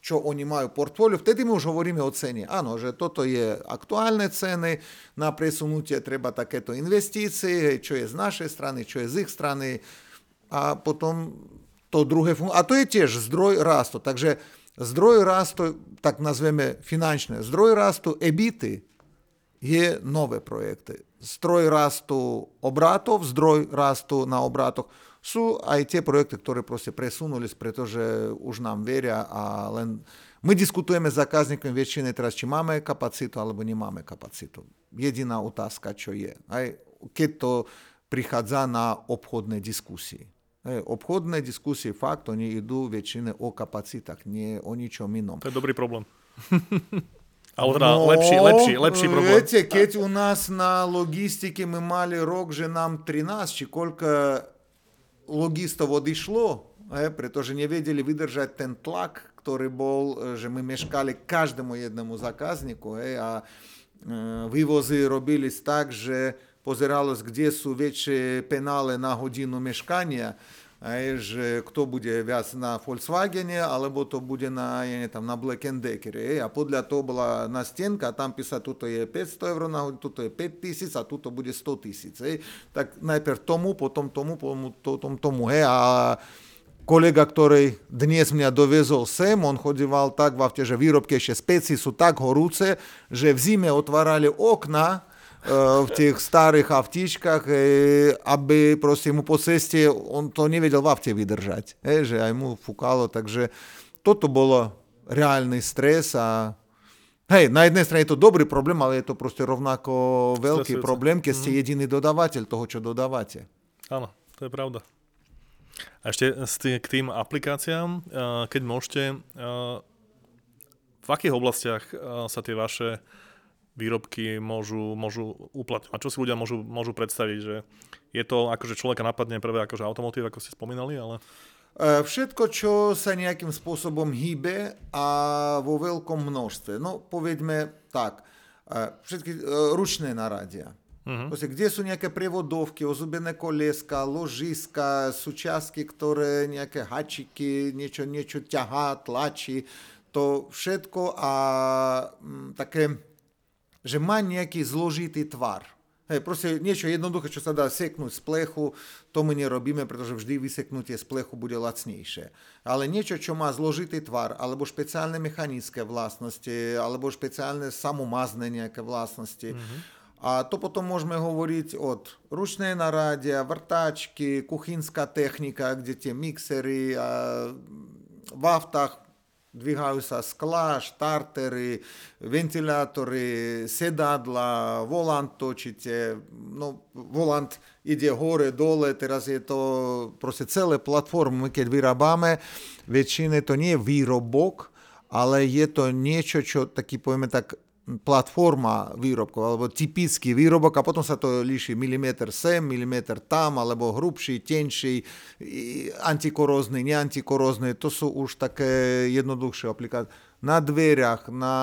čo oni majú portfólio, vtedy my už hovoríme o cene. Áno, že toto je aktuálne ceny, na presunutie treba takéto investície, čo je z našej strany, čo je z ich strany a potom to druhé funguje. A to je tiež zdroj rastu. Takže zdroj rastu, tak nazveme finančné, zdroj rastu EBITy je nové projekty. Zdroj rastu obratov, zdroj rastu na obratoch sú aj tie projekty, ktoré proste presunuli, pretože už nám veria a len my diskutujeme s zákazníkom väčšine teraz, či máme kapacitu alebo nemáme kapacitu. Jediná otázka, čo je. Aj keď to prichádza na obchodné diskusie. Aj, obchodné diskusie fakt, oni idú väčšine o kapacitách, nie o ničom inom. To je dobrý problém. [LAUGHS] Ale teda no, lepší, lepší, lepší problém. Viete, keď u nás na logistike my mali rok, že nám 13 či koľko logistov odišlo, pretože nevedeli vydržať ten tlak, ktorý bol, že my meškali každému jednému zákazníku a vývozy robili tak, že pozeralo, kde sú väčšie penále na hodinu meškania že kto bude viac na Volkswagen, alebo to bude na, ja tam, na Black Decker. Aj, a podľa toho bola na stenka, tam písa, tuto je 500 eur na hodinu, tuto je 5 tisíc a tuto bude 100 tisíc. Tak najprv tomu, potom tomu, potom tomu, tomu. Hej, a kolega, ktorý dnes mňa dovezol sem, on chodíval tak v že výrobky ešte speci sú tak horúce, že v zime otvárali okna, v tých starých avtičkách, aby proste mu po ceste, on to nevedel v avte vydržať, že aj mu fúkalo, takže toto bolo reálny stres a Hej, na jednej strane je to dobrý problém, ale je to proste rovnako veľký Stresujúce. problém, keď ste mhm. jediný dodávateľ toho, čo dodávate. Áno, to je pravda. A ešte k tým aplikáciám, keď môžete, v akých oblastiach sa tie vaše výrobky môžu, môžu uplatňovať? Čo si ľudia môžu, môžu predstaviť, že je to akože človeka napadne prvé akože automotív, ako ste spomínali, ale... E, všetko, čo sa nejakým spôsobom hýbe a vo veľkom množstve. No, povedme tak, e, všetky e, ručné naradia. Uh-huh. Proste, kde sú nejaké prevodovky, ozubené koleska, ložiska, súčiastky, ktoré nejaké hačiky, niečo, niečo ťahá, tlačí, to všetko a m, také že má nejaký zložitý tvar. Hej, proste niečo jednoduché, čo sa dá seknúť z plechu, to my nerobíme, pretože vždy vyseknutie z plechu bude lacnejšie. Ale niečo, čo má zložitý tvar, alebo špeciálne mechanické vlastnosti, alebo špeciálne samomazné nejaké vlastnosti, mm-hmm. A to potom môžeme hovoriť od ručnej narádia, vrtáčky, kuchynská technika, kde tie mixery a v aftách Dvíhajú sa skla, štartery, ventilátory, sedadla, volant točíte, no volant ide hore, dole, teraz je to proste celé platformy, keď vyrábame, väčšine to nie je výrobok, ale je to niečo, čo taký povieme tak platforma výrobkov, alebo typický výrobok a potom sa to líši milimeter sem, milimeter tam, alebo hrubší, tenší, antikorózny, neantikorózny, to sú už také jednoduchšie aplikácie. Na dverách, na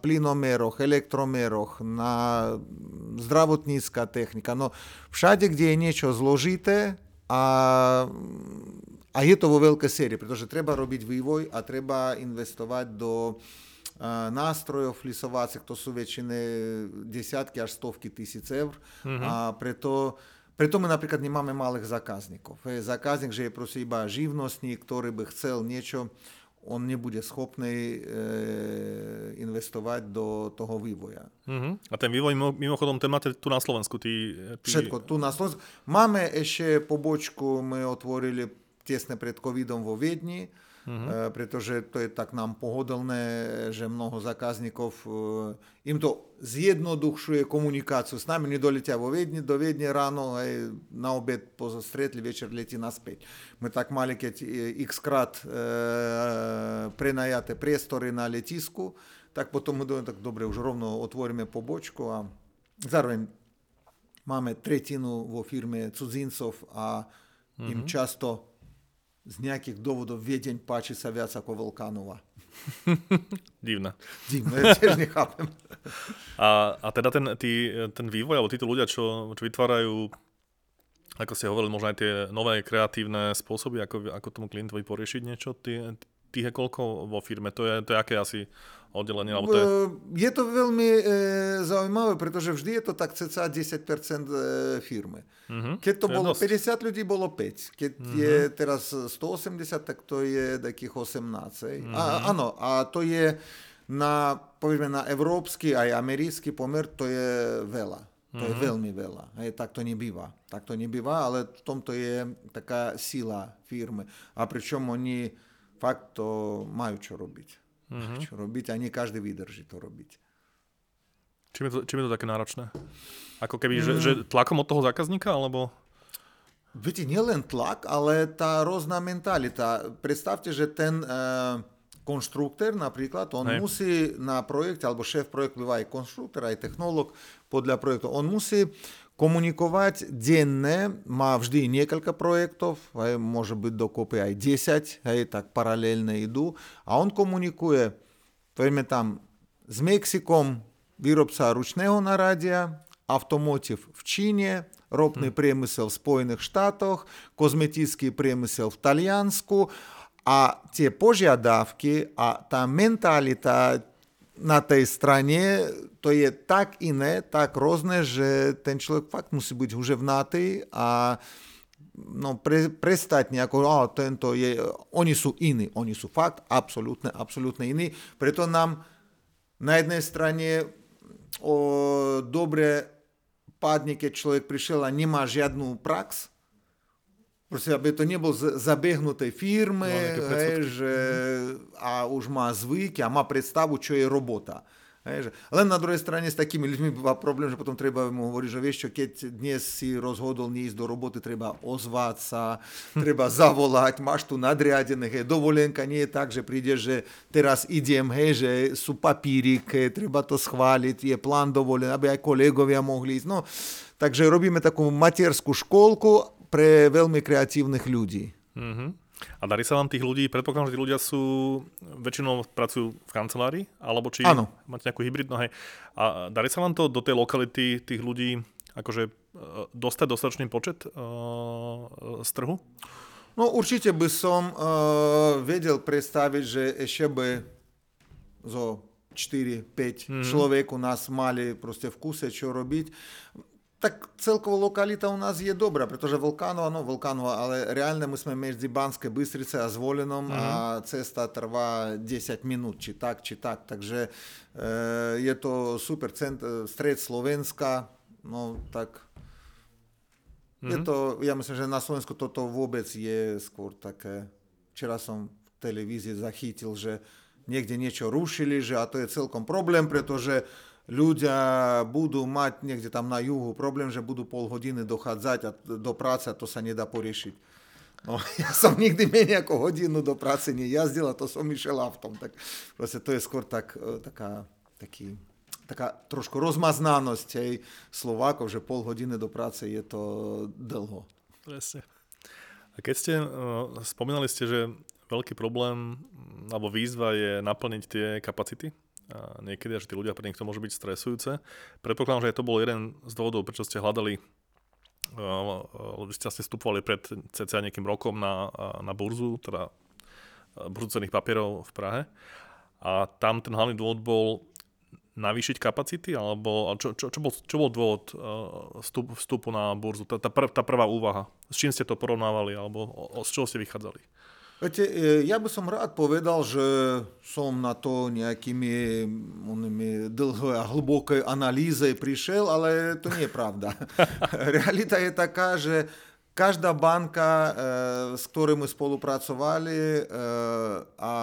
plynomeroch, elektromeroch, na zdravotnícka technika. No všade, kde je niečo zložité a, a je to vo veľké sérii, pretože treba robiť vývoj a treba investovať do nástrojov flisovacích, to sú väčšine desiatky až stovky tisíc eur mm-hmm. a preto preto my napríklad nemáme malých zákazníkov. Zákazník, že je proste iba živnostník, ktorý by chcel niečo, on nebude schopný e, investovať do toho vývoja. Uh-huh. A ten vývoj mimochodom, ten máte tu na Slovensku? Ty, ty... Všetko tu na Slovensku. Máme ešte pobočku, my otvorili tesne pred covidom vo Viedni, uh-huh. pretože to je tak nám pohodlné, že mnoho zákazníkov, eh, im to zjednodušuje komunikáciu s nami, nedoletia vo Viedni, do Viedne ráno, aj na obed pozostretli, večer letí naspäť. My tak mali, keď x krát e, prenajaté priestory na letisku, tak potom my dojeme, tak dobre, už rovno otvoríme pobočku a zároveň máme tretinu vo firme cudzincov a im uh-huh. často z nejakých dôvodov Viedeň páči sa viac ako Volkánova. [LAUGHS] Divné. Divné, ja tiež nechápem. A, a teda ten, tý, ten vývoj, alebo títo ľudia, čo, čo vytvárajú, ako ste hovorili, možno aj tie nové kreatívne spôsoby, ako, ako tomu klientovi poriešiť niečo, tí, tých je koľko vo firme? To je, to je aké asi oddelenie? Alebo to je... je to veľmi e, zaujímavé, pretože vždy je to tak cca 10% e, firmy. Uh-huh. Keď to, to bolo dosť. 50 ľudí, bolo 5. Keď uh-huh. je teraz 180, tak to je takých 18. Uh-huh. A, áno, a to je na, povedzme, na európsky aj americký pomer, to je veľa. To uh-huh. je veľmi veľa. Hej, tak to nebýva. Tak to nebýva, ale v tomto je taká sila firmy. A pričom oni fakt to majú čo robiť uh-huh. čo robiť a nie každý vydrží to robiť. Čím je to, čím je to také náročné? Ako keby, mm. že, že tlakom od toho zákazníka, alebo... Viete, nielen tlak, ale tá rôzna mentalita. Predstavte, že ten e, konštruktor napríklad, on Hej. musí na projekte, alebo šéf projektu, aj konštruktor, aj technológ podľa projektu, on musí komunikovať denne, má vždy niekoľko projektov, hej, môže byť dokopy aj 10, hej, tak paralelne idú. A on komunikuje, poďme tam, s Mexikom, výrobca ručného naradia, автомотив v Číne, ropný hmm. priemysel v Spojených štátoch, kozmetický priemysel v Taliansku a tie požiadavky a tá mentalita na tej strane to je tak iné, tak rôzne, že ten človek fakt musí byť uževnatý a no, pre, prestať nejako, oh, tento je, oni sú iní, oni sú fakt absolútne, absolútne iní. Preto nám na jednej strane o, dobre padne, keď človek prišiel a nemá žiadnu prax, Proste, aby to nebol zabehnutej firmy, no, hej, že, a už má zvyky a má predstavu, čo je robota. Hej, že, len na druhej strane s takými ľuďmi býva problém, že potom treba mu hovoriť, že vieš čo, keď dnes si rozhodol neísť do roboty, treba ozvať sa, treba zavolať, máš tu nadriadené, hej, dovolenka nie je tak, že príde, že teraz idem, hej, že sú papíriky, treba to schváliť, je plán dovolený, aby aj kolegovia mohli ísť. No, takže robíme takú materskú školku pre veľmi kreatívnych ľudí. Mm-hmm. A darí sa vám tých ľudí, predpokladám, že tí ľudia sú, väčšinou pracujú v kancelárii, alebo či Áno. máte nejakú hybridnú, hej. A darí sa vám to do tej lokality tých ľudí akože e, dostať dostatočný počet uh, z trhu? No určite by som uh, vedel predstaviť, že ešte by zo 4-5 mm-hmm. človek u nás mali proste v kuse čo robiť tak celkovo lokalita u nás je dobrá, pretože Volkánova, no Volkánova, ale reálne my sme medzi Banské Bystrice a Zvolenom mm-hmm. a cesta trvá 10 minút, či tak, či tak. Takže e, je to super cent, stred Slovenska, no tak mm-hmm. je to, ja myslím, že na Slovensku toto vôbec je skôr také, včera som v televízii zachytil, že niekde niečo rušili, že a to je celkom problém, pretože ľudia budú mať niekde tam na juhu problém, že budú pol hodiny dochádzať a do práce a to sa nedá poriešiť. No, [LAUGHS] ja som nikdy menej ako hodinu do práce nejazdil a to som išiel autom. Tak proste to je skôr tak, e, taká, taký, taká trošku rozmaznanosť aj Slovákov, že pol hodiny do práce je to dlho. Presne. A keď ste, uh, spomínali ste, že veľký problém alebo výzva je naplniť tie kapacity niekedy, že tí ľudia pre nich to môže byť stresujúce. Predpokladám, že aj to bol jeden z dôvodov, prečo ste hľadali lebo ste vlastne vstupovali pred cca nejakým rokom na, na burzu, teda burzu cených papierov v Prahe. A tam ten hlavný dôvod bol navýšiť kapacity, alebo čo, čo, čo, bol, čo bol dôvod vstup, vstupu na burzu? Tá, tá, prv, tá prvá úvaha. S čím ste to porovnávali, alebo o, z čoho ste vychádzali? Viete, e, ja by som rád povedal, že som na to nejakými onými dlhé a hlboké analýze prišiel, ale to nie je pravda. Realita je taká, že každá banka, e, s ktorou my spolupracovali e, a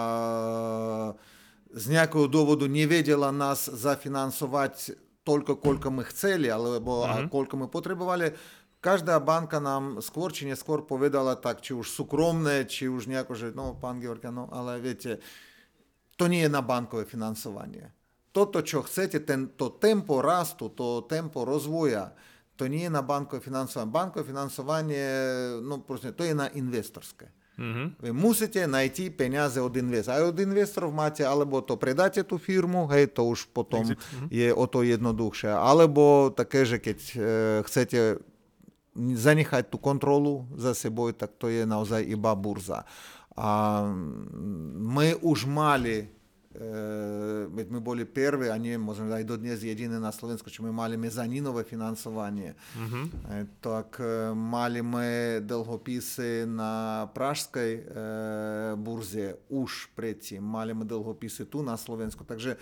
z nejakého dôvodu nevedela nás zafinansovať toľko, koľko my chceli, alebo mm-hmm. koľko my potrebovali, každá banka nám skôr či neskôr povedala tak, či už súkromné, či už nejako, že no, pán Georgia, no, ale viete, to nie je na bankové financovanie. Toto, čo chcete, ten, to tempo rastu, to tempo rozvoja, to nie je na bankové financovanie. Bankové financovanie, no proste, to je na investorské. Mm-hmm. Vy musíte najti peniaze od investorov. Aj od investorov máte, alebo to predáte tú firmu, hej, to už potom mm-hmm. je o to jednoduchšie. Alebo také, že keď e, chcete zanechať tú kontrolu za sebou, tak to je naozaj iba burza. A my už mali veď my boli prví a nie možno aj dodnes jediné na Slovensku, čo my mali mezanínové financovanie. Mm-hmm. Tak mali my dlhopisy na pražskej e, burze už predtým, mali my dlhopisy tu na Slovensku, takže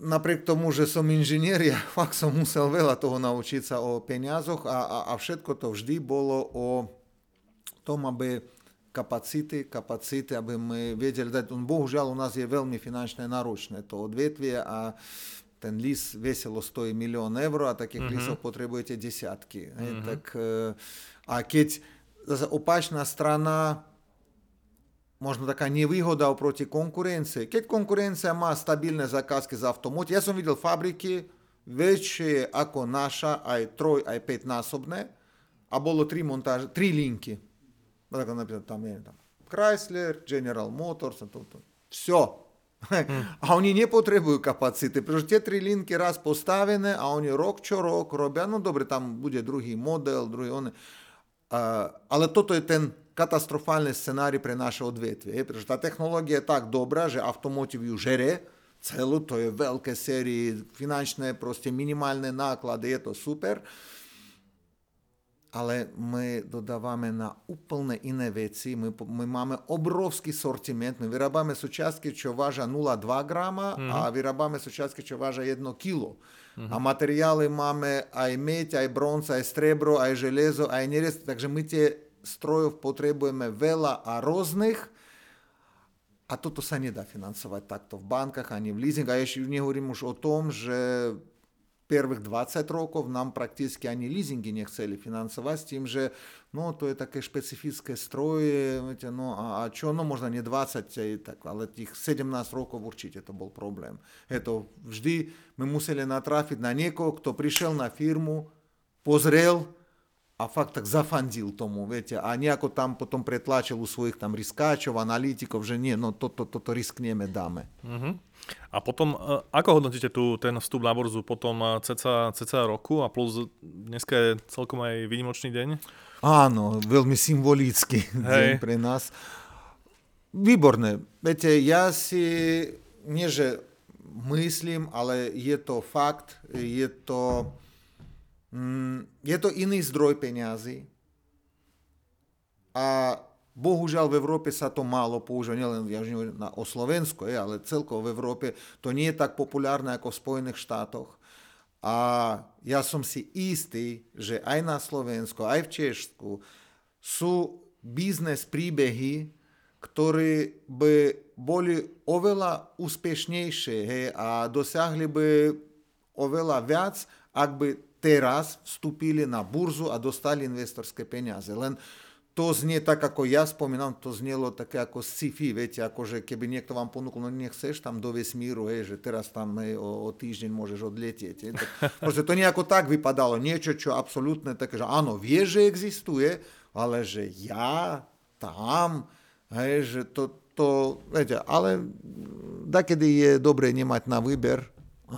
napriek tomu, že som inžinier, ja [LAUGHS] fakt som musel veľa toho naučiť sa o peniazoch a, a, a všetko to vždy bolo o tom, aby kapacity, kapacity, aby my vedeli dať. Bohužiaľ, u nás je veľmi finančne náročné to odvetvie a ten lis veselo stojí milión eur a takých mm-hmm. lisov potrebujete desiatky. Mm-hmm. Tak, a keď zase opačná strana можно такая невыгода против конкуренции. Как конкуренция ма стабильные заказки за автомот. Я сам видел фабрики, вещи, ако наша, ай трой, ай пять а было три монтажа, три линки. Так, например, там, там, Chrysler, General Motors, то, то. все. [LAUGHS] А вони не потребують капацити. Тому ті три лінки раз поставлені, а вони рок що рок роблять. Ну, добре, там буде другий модель, другий. Вони. А, але то той тен katastrofálny scenárij pre naše odvetvie, pretože tá technológia je tak dobrá, že automotív ju žere celú, to je veľké série, finančné, proste minimálne náklady, je to super, ale my dodávame na úplne iné veci. My, my máme obrovský sortiment. My vyrábame súčiastky, čo vážia 0,2 grama mm-hmm. a vyrábame súčiastky, čo vážia 1 kilo. Mm-hmm. A materiály máme aj meď, aj bronz, aj strebro, aj železo, aj nerez. Takže my tie strojov potrebujeme veľa a rôznych A toto sa nedá financovať takto v bankách ani v leasing. A ešte nehovorím už o tom, že prvých 20 rokov nám prakticky ani leasingy nechceli financovať s tým, že no to je také špecifické stroje, viete, no a, a čo, no možno nie 20, tak, ale tých 17 rokov určite to bol problém. Je to vždy, my museli natrafiť na niekoho, kto prišiel na firmu, pozrel, a fakt tak zafandil tomu, viete, a nejako tam potom pretlačil u svojich tam riskáčov, analytikov, že nie, no toto, to, to riskneme, dáme. Uh-huh. A potom, ako hodnotíte tu ten vstup na borzu potom ceca, ceca roku a plus dneska je celkom aj výnimočný deň? Áno, veľmi symbolický [LAUGHS] deň pre nás. Výborné. Viete, ja si, nie že myslím, ale je to fakt, je to je to iný zdroj peňazí a bohužiaľ v Európe sa to málo používa, nielen ja na, o Slovensku, ale celkovo v Európe to nie je tak populárne ako v Spojených štátoch. A ja som si istý, že aj na Slovensku, aj v Češku sú biznes príbehy, ktoré by boli oveľa úspešnejšie hej, a dosiahli by oveľa viac, ak by teraz vstúpili na burzu a dostali investorské peniaze. Len to znie tak, ako ja spomínam, to znelo také ako sci-fi, viete, akože keby niekto vám ponúkol, no nechceš tam do vesmíru, hej, že teraz tam hej, o, o týždeň môžeš odletieť. Hej. Tak, [LAUGHS] to nejako tak vypadalo, niečo, čo absolútne také, že áno, vie, že existuje, ale že ja tam, hej, že to, to, viete, ale takedy je dobre nemať na výber,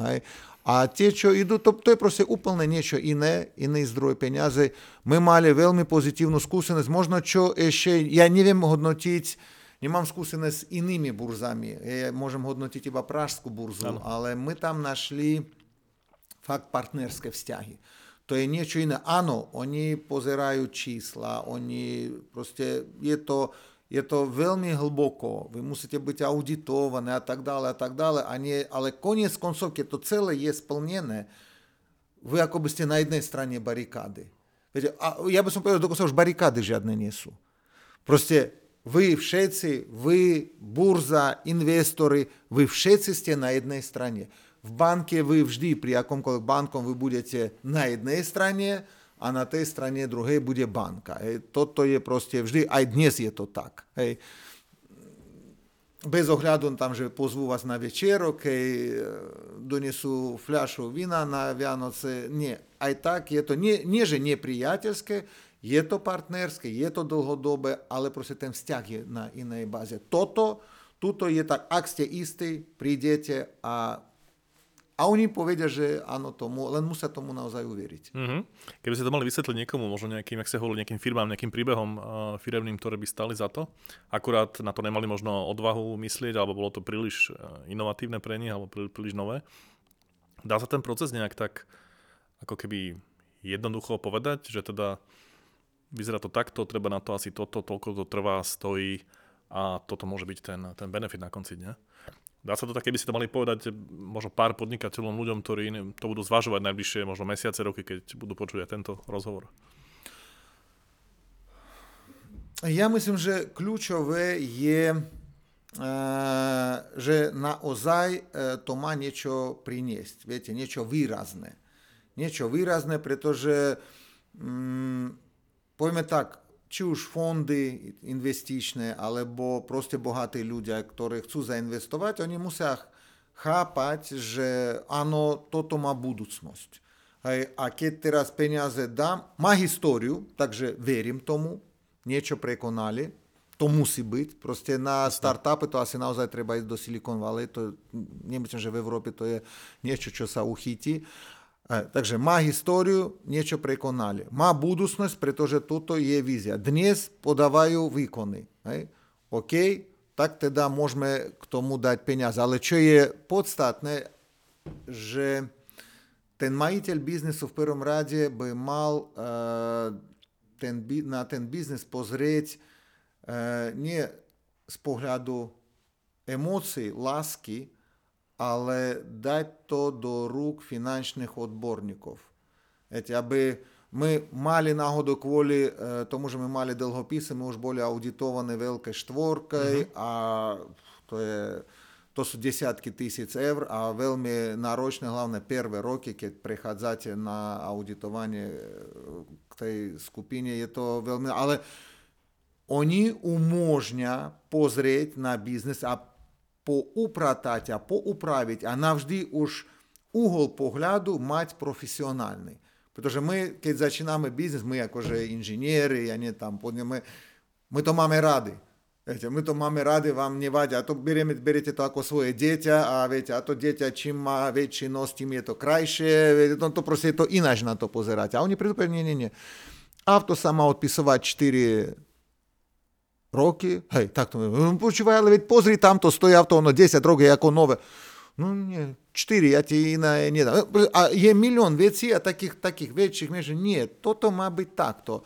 hej, tie, čo idú, to, to je proste úplne niečo iné, iný zdroj peniaze. My mali veľmi pozitívnu skúsenosť, možno čo ešte, ja neviem hodnotiť, nemám skúsenosť s inými burzami, ja môžem hodnotiť iba pražskú burzu, ano. ale my tam našli fakt partnerské vzťahy. To je niečo iné. Áno, oni pozerajú čísla, oni proste, je to, to veľmi hlboko, vy musíte byť auditované a tak dále a tak dále, a nie, ale koniec koncov, keď to celé je splnené, vy ako by ste na jednej strane barikády. Viete, a ja by som povedal, dokonca už barikády žiadne nie sú. Proste vy všetci, vy, burza, investori, vy všetci ste na jednej strane. V banke vy vždy, pri akomkoľvek bankom, vy budete na jednej strane, a na tej strane druhej bude banka. Hej. Toto je proste vždy, aj dnes je to tak. Hej. Bez ohľadu tam, že pozvú vás na večerok, keď donesú fľašu vína na Vianoce. Nie, aj tak je to, nie, nie že nepriateľské, je to partnerské, je to dlhodobé, ale proste ten vzťah je na inej báze. Toto, tuto je tak, ak ste istí, prídete a a oni povedia, že áno tomu, len musia tomu naozaj uveriť. Mm-hmm. Keby ste to mali vysvetliť niekomu, možno nejakým, ak sa hovorí, nejakým firmám, nejakým príbehom uh, firemným, ktoré by stali za to, akurát na to nemali možno odvahu myslieť, alebo bolo to príliš uh, inovatívne pre nich, alebo príliš, príliš nové. Dá sa ten proces nejak tak ako keby jednoducho povedať, že teda vyzerá to takto, treba na to asi toto, toľko to trvá, stojí a toto môže byť ten, ten benefit na konci dňa? Dá sa to tak, keby si to mali povedať možno pár podnikateľom, ľuďom, ktorí to budú zvažovať najbližšie možno mesiace, roky, keď budú počuť aj tento rozhovor? Ja myslím, že kľúčové je, e, že naozaj e, to má niečo priniesť. Viete, niečo výrazné. Niečo výrazné, pretože mm, poďme tak, či už fondy investičné, alebo proste bohatí ľudia, ktorí chcú zainvestovať, oni musia chápať, že áno, toto má budúcnosť. Hej, a keď teraz peniaze dám, má históriu, takže verím tomu, niečo prekonali, to musí byť. Proste na startupy to asi naozaj treba ísť do Silicon Valley, to nemyslím, že v Európe to je niečo, čo sa uchytí. Takže má históriu, niečo prekonali. Má budúcnosť, pretože toto je vízia. Dnes podávajú výkony. Hej? OK, tak teda môžeme k tomu dať peniaze. Ale čo je podstatné, že ten majiteľ biznesu v prvom rade by mal uh, ten, na ten biznes pozrieť uh, nie z pohľadu emócií, lásky, ale dať to do rúk finančných odborníkov. Viete, aby my mali náhodou kvôli tomu, že my mali dlhopisy, my už boli auditované veľké štvorkой, uh-huh. a To, je, to sú desiatky tisíc eur a veľmi náročné, hlavne prvé roky, keď prechádzate na auditovanie e, k tej skupine, je to veľmi... Ale oni umožňa pozrieť na biznes a poupratať a poupraviť a navždy už uhol pohľadu mať profesionálny. Pretože my, keď začíname biznis, my akože inžinieri, ja nie tam podne, my to máme rady. Viete, my to máme rady, vám nevadí. A to berieme, beriete to ako svoje dieťa a viete, a to dieťa, čím má väčší nos, tým je to krajšie. Viete, to, to proste je to ináč na to pozerať. A oni prídu nie, nie, nie. Auto sa má odpisovať 4 roky. Hej, tak to počúvaj, ale veď pozri, tamto stojí auto, ono 10 rokov je ako nové. No nie, 4, ja ti iné nedám. A je milión vecí a takých, takých väčších, že nie, toto má byť takto.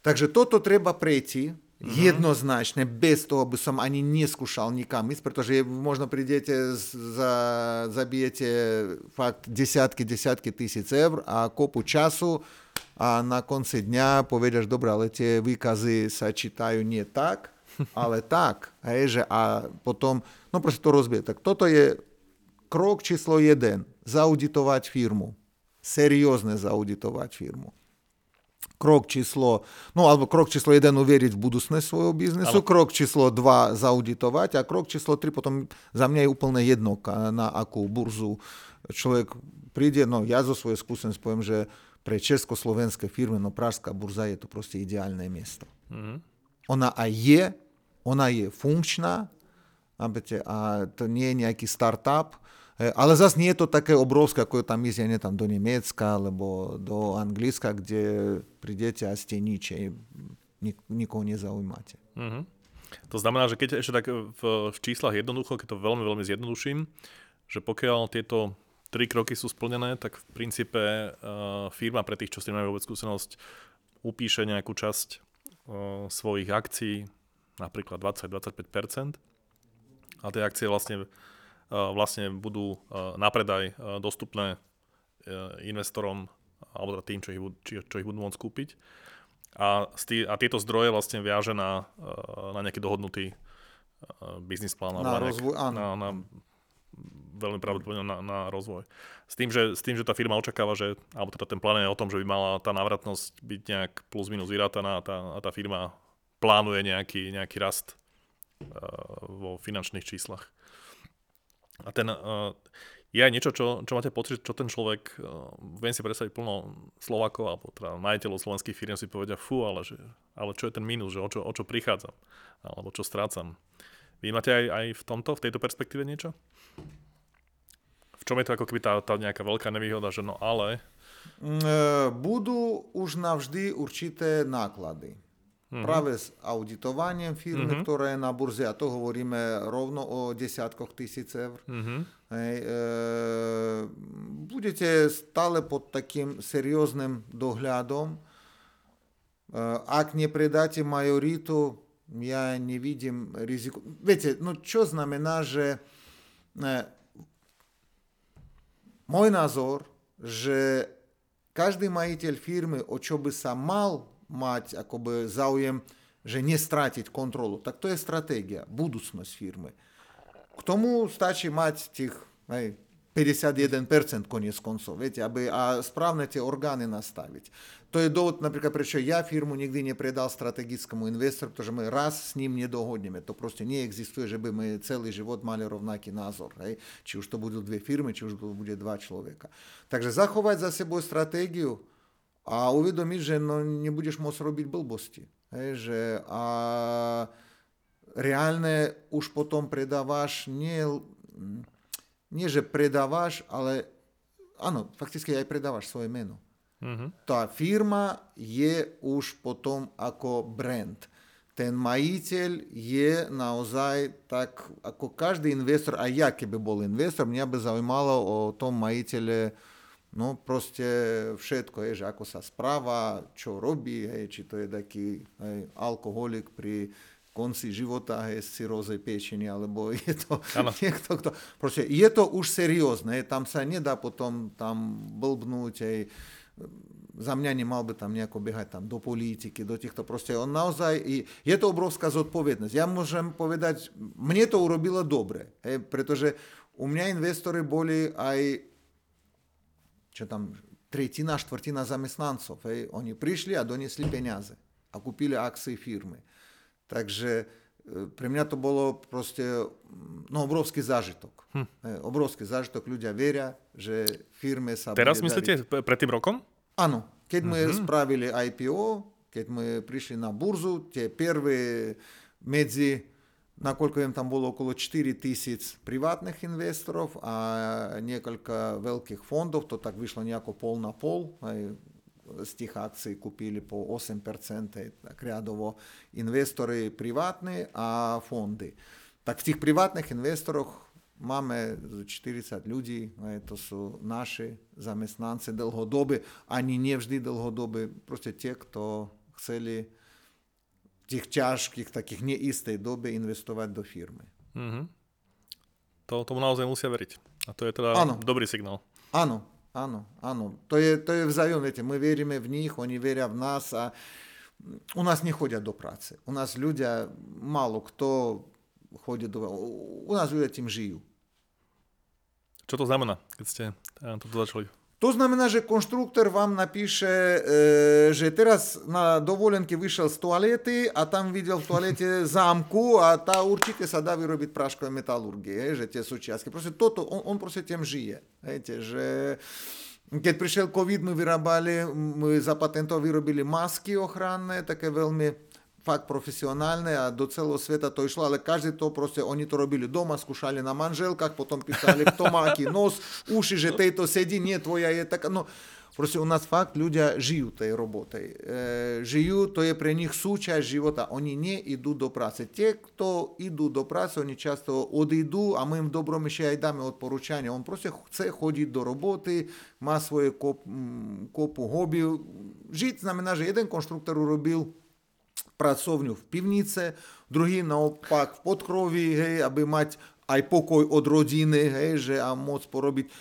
Takže toto treba prejти, Mm-hmm. Jednoznačne, bez toho by som ani neskúšal nikam ísť, pretože možno prídete, za, zabijete fakt desiatky, desiatky tisíc eur a kopu času a na konci dňa povedaš, dobre, ale tie výkazy sa čítajú nie tak, ale [LAUGHS] tak. Hej, že a potom, no proste to rozbije. Tak toto je krok číslo jeden. Zauditovať firmu. Seriózne zauditovať firmu krok číslo, no alebo krok číslo 1 uveriť v budúcnosť svojho biznesu, ale... krok číslo 2 zauditovať a krok číslo 3 potom za mňa je úplne jedno, na akú burzu človek príde. No ja zo svojej skúsenosti poviem, že pre československé firmy, no pražská burza je to proste ideálne miesto. Mm-hmm. Ona aj je, ona je funkčná, a to nie je nejaký startup, ale zase nie je to také obrovské, ako je tam ísť, ja tam do Nemecka alebo do Anglicka, kde prídete a ste nič, nik- nikoho nezaujímate. Mm-hmm. To znamená, že keď ešte tak v, v číslach jednoducho, keď to veľmi, veľmi zjednoduším, že pokiaľ tieto tri kroky sú splnené, tak v princípe uh, firma pre tých, čo s tým majú vôbec skúsenosť, upíše nejakú časť uh, svojich akcií, napríklad 20-25%, a tie akcie vlastne vlastne budú na predaj dostupné investorom alebo teda tým, čo ich, či, čo ich budú môcť kúpiť. A, stý, a tieto zdroje vlastne viaže na, na nejaký dohodnutý biznis plán. Na, na rozvoj, áno. Na, na, veľmi pravdepodobne na, na rozvoj. S tým, že, s tým, že tá firma očakáva, že, alebo teda ten plán je o tom, že by mala tá návratnosť byť nejak plus minus vyrátaná a tá, a tá firma plánuje nejaký, nejaký rast uh, vo finančných číslach. A ten, uh, je aj niečo, čo, čo máte pocit, čo ten človek, uh, viem si predstaviť plno Slovakov, alebo teda majiteľov slovenských firm si povedia, fú, ale, že, ale čo je ten mínus, že o čo, o čo prichádzam, alebo čo strácam. Vy máte aj, aj v tomto, v tejto perspektíve niečo? V čom je to ako keby tá, tá nejaká veľká nevýhoda, že no ale... Mm, e, budú už navždy určité náklady. Mm-hmm. Práve s auditovaním firmy, mm-hmm. ktoré je na burze, a to hovoríme rovno o desiatkoch tisíc eur, mm-hmm. hej, e, budete stále pod takým serióznym dohľadom. E, ak nepredáte majoritu, ja nevidím riziku. Viete, no čo znamená, že e, môj názor, že každý majiteľ firmy, o čo by sa mal mať akoby záujem, že nestrátiť kontrolu. Tak to je stratégia, budúcnosť firmy. K tomu stačí mať tých hej, 51% koniec koncov, viete, aby a správne tie orgány nastaviť. To je dôvod, napríklad, prečo ja firmu nikdy nepredal strategickému investoru, pretože my raz s ním nedohodneme. To proste neexistuje, že by my celý život mali rovnaký názor. Hej? Či už to budú dve firmy, či už to bude dva človeka. Takže zachovať za sebou stratégiu, a uvedomiť, že no, nebudeš môcť robiť blbosti. Hej, že a reálne už potom predávaš nie, nie že predávaš, ale áno, fakticky aj predávaš svoje meno. Uh-huh. Tá firma je už potom ako brand. Ten majiteľ je naozaj tak, ako každý investor, a ja keby bol investor, mňa by zaujímalo o tom majiteľe No proste všetko, je, že ako sa správa, čo robí, hej, či to je taký hej, alkoholik pri konci života hej, z cirrózej pečení, alebo je to ano. niekto, kto... Proste je to už seriózne, tam sa nedá potom tam blbnúť, hej, za mňa nemal by tam nejako behať tam do politiky, do týchto proste. On naozaj, je to obrovská zodpovednosť. Ja môžem povedať, mne to urobilo dobre, hej, pretože u mňa investori boli aj, čo tam, tretina, štvrtina zamestnancov. Hej. Oni prišli a donesli peniaze a kúpili akcie firmy. Takže pre mňa to bolo proste no, obrovský zážitok. Hm. Obrovský zážitok. Ľudia veria, že firme sa... Teraz myslíte dali... pred tým rokom? Áno. Keď sme mm-hmm. spravili IPO, keď sme prišli na burzu, tie prvé medzi, nakoľko viem, tam bolo okolo 4 tisíc privátnych investorov a niekoľko veľkých fondov, to tak vyšlo nejako pol na pol. Aj z tých akcií kúpili po 8%, tak riadovo investori privátni a fondy. Tak v tých privátnych investoroch máme 40 ľudí, to sú naši zamestnanci dlhodobé, ani nevždy dlhodobé, proste tie, kto chceli v tých ťažkých, takých neistej dobe investovať do firmy. Mm-hmm. To, tomu naozaj musia veriť. A to je teda ano. dobrý signál. Áno, Áno, áno. To je, to je vzájom, viete, my veríme v nich, oni veria v nás a u nás nechodia do práce. U nás ľudia, málo kto chodí do... U nás ľudia tým žijú. Čo to znamená, keď ste toto začali? To znamená, že konštruktor vám napíše, e, že teraz na dovolenke vyšiel z toalety a tam videl v toalete [LAUGHS] zámku a tá určite sa dá vyrobiť práškové metalurgie, že tie súčiastky. Proste toto, on, on proste tým žije. Hejte, že keď prišiel COVID, my vyrábali, my za patentov vyrobili masky ochranné, také veľmi fakt profesionálne a do celého sveta to išlo, ale každý to proste, oni to robili doma, skúšali na manželkách, potom písali, kto má aký nos, uši, že tejto sedí, nie, tvoja je taká, no proste u nás fakt ľudia žijú tej robote. E, žijú, to je pre nich súčasť života, oni neidú do práce. Tie, kto idú do práce, oni často odídu a my im dobrom ešte aj dáme odporúčanie. On proste chce chodiť do roboty, má svoje kop, kopu hobby. Žiť znamená, že jeden konštruktor urobil pracovňu v pivnice, druhý naopak v podkroví, hej, aby mať aj pokoj od rodiny, hej, že a môcť porobiť, e,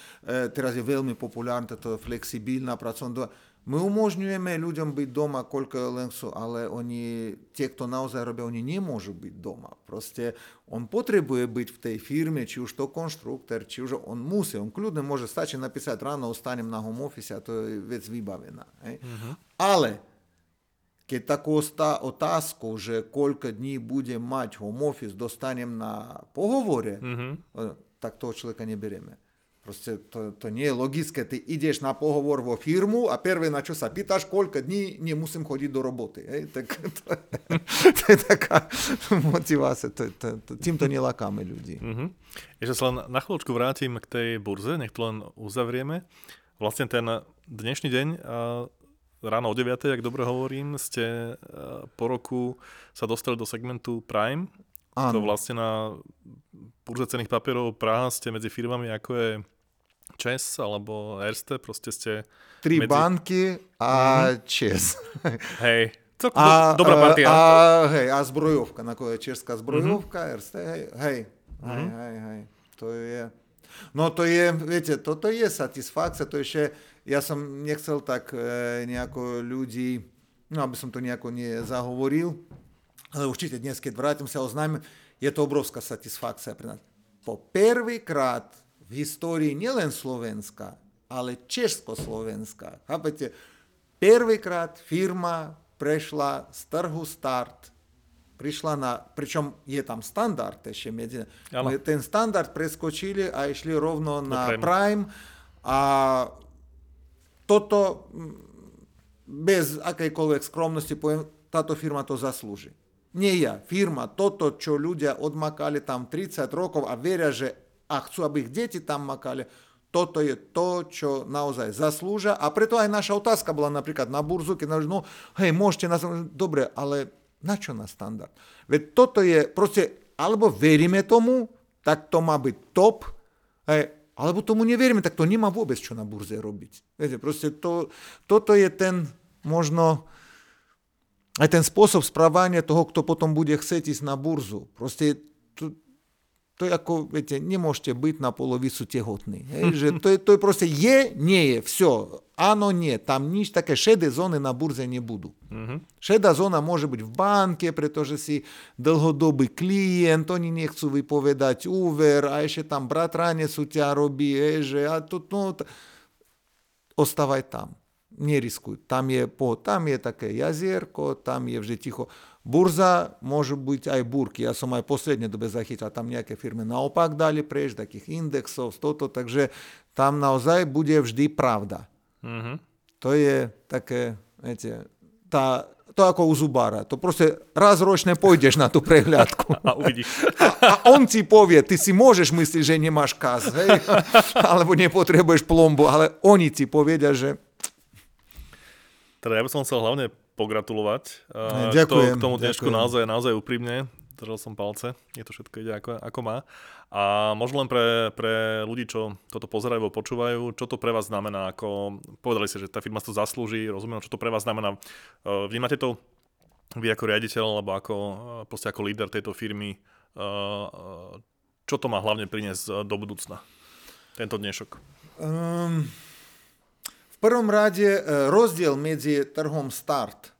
teraz je veľmi populárna táto flexibilná pracovná doba. My umožňujeme ľuďom byť doma, koľko len sú, ale oni, tie, kto naozaj robia, oni nemôžu byť doma. Proste on potrebuje byť v tej firme, či už to konštruktor, či už on musí, on kľudne môže stačiť napísať ráno, ostanem na home office a to je vec vybavená. Hej. Uh-huh. Ale keď takú otázku, že koľko dní budem mať home office, dostanem na pohovore, mm-hmm. tak toho človeka neberieme. Proste to, to nie je logické. Ty ideš na pohovor vo firmu a prvé, na čo sa pýtaš, koľko dní nemusím chodiť do roboty. Hej? Tak, to, to je taká motivácia. To, to, to, týmto nelakáme ľudí. Mm-hmm. Ešte sa len na chvíľočku vrátim k tej burze, nech to len uzavrieme. Vlastne ten dnešný deň ráno o 9, ak dobre hovorím, ste eh, po roku sa dostali do segmentu Prime. Áno. To vlastne na burze cených papierov Praha ste medzi firmami ako je ČES alebo Erste, proste ste... Tri medzi... banky a mm. ČES. [LAUGHS] Hej, to a, dobrá partia. A, hej, a zbrojovka, ako je česká zbrojovka, mm-hmm. Erste, hej, hej, mm-hmm. hej, hej, hej, to je... No to je, viete, toto je satisfakcia, to ešte ja som nechcel tak e, nejako ľudí, no aby som to nejako nezahovoril, ale určite dnes, keď vrátim sa oznámim, je to obrovská satisfakcia pre nás. Po prvýkrát v histórii nielen Slovenska, ale Československa, chápete, prvýkrát firma prešla z trhu start, prišla na, pričom je tam standard ešte medzi, ten standard preskočili a išli rovno na Prime. Prime a toto bez akejkoľvek skromnosti poviem, táto firma to zaslúži. Nie ja, firma, toto, čo ľudia odmakali tam 30 rokov a veria, že a chcú, aby ich deti tam makali, toto je to, čo naozaj zaslúžia. A preto aj naša otázka bola napríklad na burzu, keď no hej, môžete nás... Dobre, ale na čo na standard? Veď toto je proste, alebo veríme tomu, tak to má byť top, hej, alebo tomu neveríme, tak to nemá vôbec čo na burze robiť. Viete, proste to, toto je ten možno aj ten spôsob správania toho, kto potom bude chcieť ísť na burzu. Proste to, To je ako, viete, nemôžete byť na polovicu tehotný. Hej, že to, je, to je proste je, nie je, все. Áno, nie. Tam nič také šedé zóny na burze nebudú. Uh-huh. Šedá zóna môže byť v banke, pretože si dlhodobý klient, oni nechcú vypovedať úver a ešte tam bratranec u ťa robí, hej, že a to, no, t- ostávaj tam. Neriskuj. Tam je, po, tam je také jazierko, tam je vždy ticho. Burza môžu byť aj burky. Som aj v poslednej dobe zachytil, tam nejaké firmy naopak dali prejsť, takých indexov, toto, takže tam naozaj bude vždy pravda. Mm-hmm. To je také, viete, tá, to ako u zubára. To proste raz ročne pôjdeš na tú prehľadku. [LAUGHS] A uvidíš. A, a on ti povie, ty si môžeš myslieť, že nemáš kaz, hej? [LAUGHS] alebo nepotrebuješ plombu, ale oni ti povedia, že... Teda ja by som chcel hlavne pogratulovať. Ďakujem. K tomu dnešku ďakujem. naozaj, naozaj úprimne. Držal som palce. Je to všetko ide ako, ako má. A možno len pre, pre ľudí, čo toto pozerajú alebo počúvajú, čo to pre vás znamená, ako povedali ste, že tá firma si to zaslúži, rozumiem, čo to pre vás znamená. Vnímate to vy ako riaditeľ alebo ako, proste ako líder tejto firmy, čo to má hlavne priniesť do budúcna, tento dnešok? Um, prvom rade rozdiel medzi trhom start,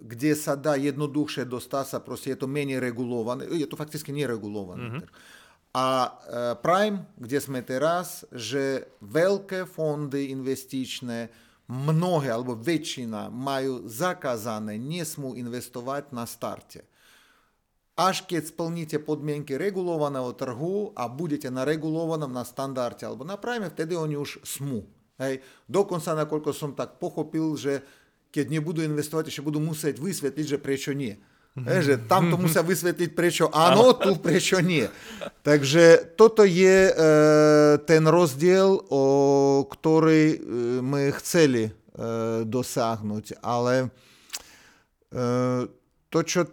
kde sa dá jednoduchšie dostať sa, proste je to menej regulované, je to fakticky neregulovaný mm-hmm. trh. A Prime, kde sme teraz, že veľké fondy investičné, mnohé alebo väčšina majú zakázané, nesmú investovať na starte. Až keď splníte podmienky regulovaného trhu a budete na regulovanom, na standarde alebo na Prime, vtedy oni už smú. Hej. Dokonca, nakoľko som tak pochopil, že keď nebudú investovať, ešte budú musieť vysvetliť, že prečo nie. Je, že tam to musia vysvetliť, prečo áno, tu prečo nie. Takže toto je e, ten rozdiel, o ktorý e, my chceli e, dosiahnuť. Ale e, to, čo...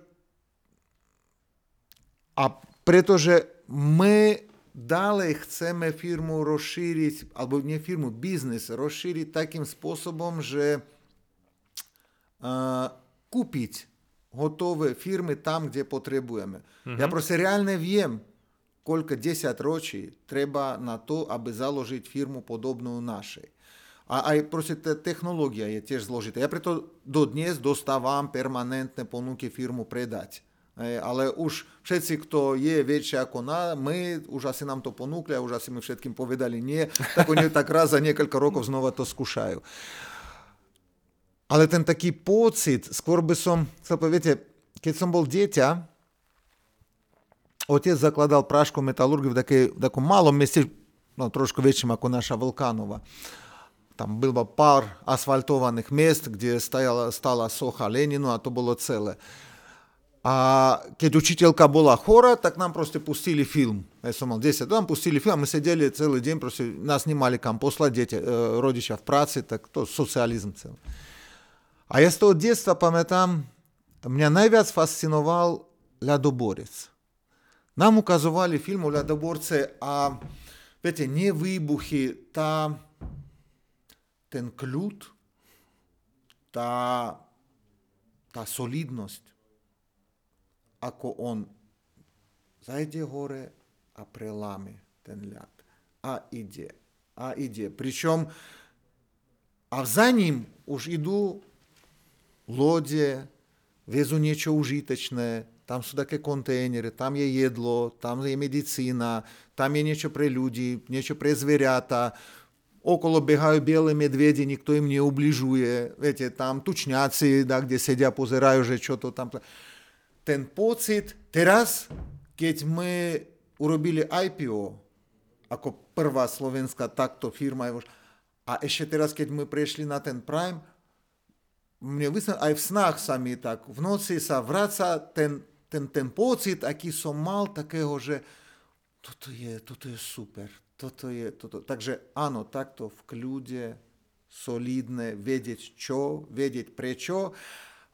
A pretože my Dalej chcemy firmu rozszerzyć, albo nie firmu, biznes rozszerzyć takim sposobem, że e, kupić gotowe firmy tam, gdzie potrzebujemy. Mhm. Ja просто реально wiem, сколько 10 roczy trzeba na to, aby założyć firmę podobną naszej. А, а просто те, технологія є теж зложити. Я прито до днес доставам перманентне понуки фірму придати. Але уж všetci, kto je väčšie ako na, my, už asi nám to ponúkli a už asi my všetkým povedali nie, tak oni tak raz za niekoľko rokov znova to skúšajú. Ale ten taký pocit, skôr by som chcel povedať, keď som bol dieťa, otec zakladal prášku metalurgiu v, takej, v takom malom meste, no trošku väčším ako naša Vulkanova. Tam bylo pár asfaltovaných miest, kde stajala, stala socha Leninu a to bolo celé. A keď učiteľka bola chora, tak nám proste pustili film. Ja som mal 10, nám pustili film a my sedeli celý deň, proste nás nemali kam poslať, dieťa, rodičia v práci, tak to socializm celý. A ja z toho detstva pamätám, mňa najviac fascinoval ľadoborec. Nám ukazovali film o ľadoborce a viete, nie výbuchy, tá, ten kľud, tá, tá solidnosť, ako on zajde hore a preláme ten ľad. A ide, a ide. Pričom a za ním už idú lode, vezú niečo užitečné, tam sú také kontajnery, tam je jedlo, tam je medicína, tam je niečo pre ľudí, niečo pre zvieratá, okolo behajú biele medvede, nikto im neubližuje, viete, tam tučňáci, da, kde sedia, pozerajú, že čo to tam... Ten pocit, teraz, keď my urobili IPO, ako prvá slovenská takto firma, a ešte teraz, keď my prešli na ten Prime, mne aj v snách sa mi tak, v noci sa vraca ten, ten, ten pocit, aký som mal takého, že toto je, toto je super, toto je, toto. Takže áno, takto v kľude, solidné, vedieť čo, vedieť prečo.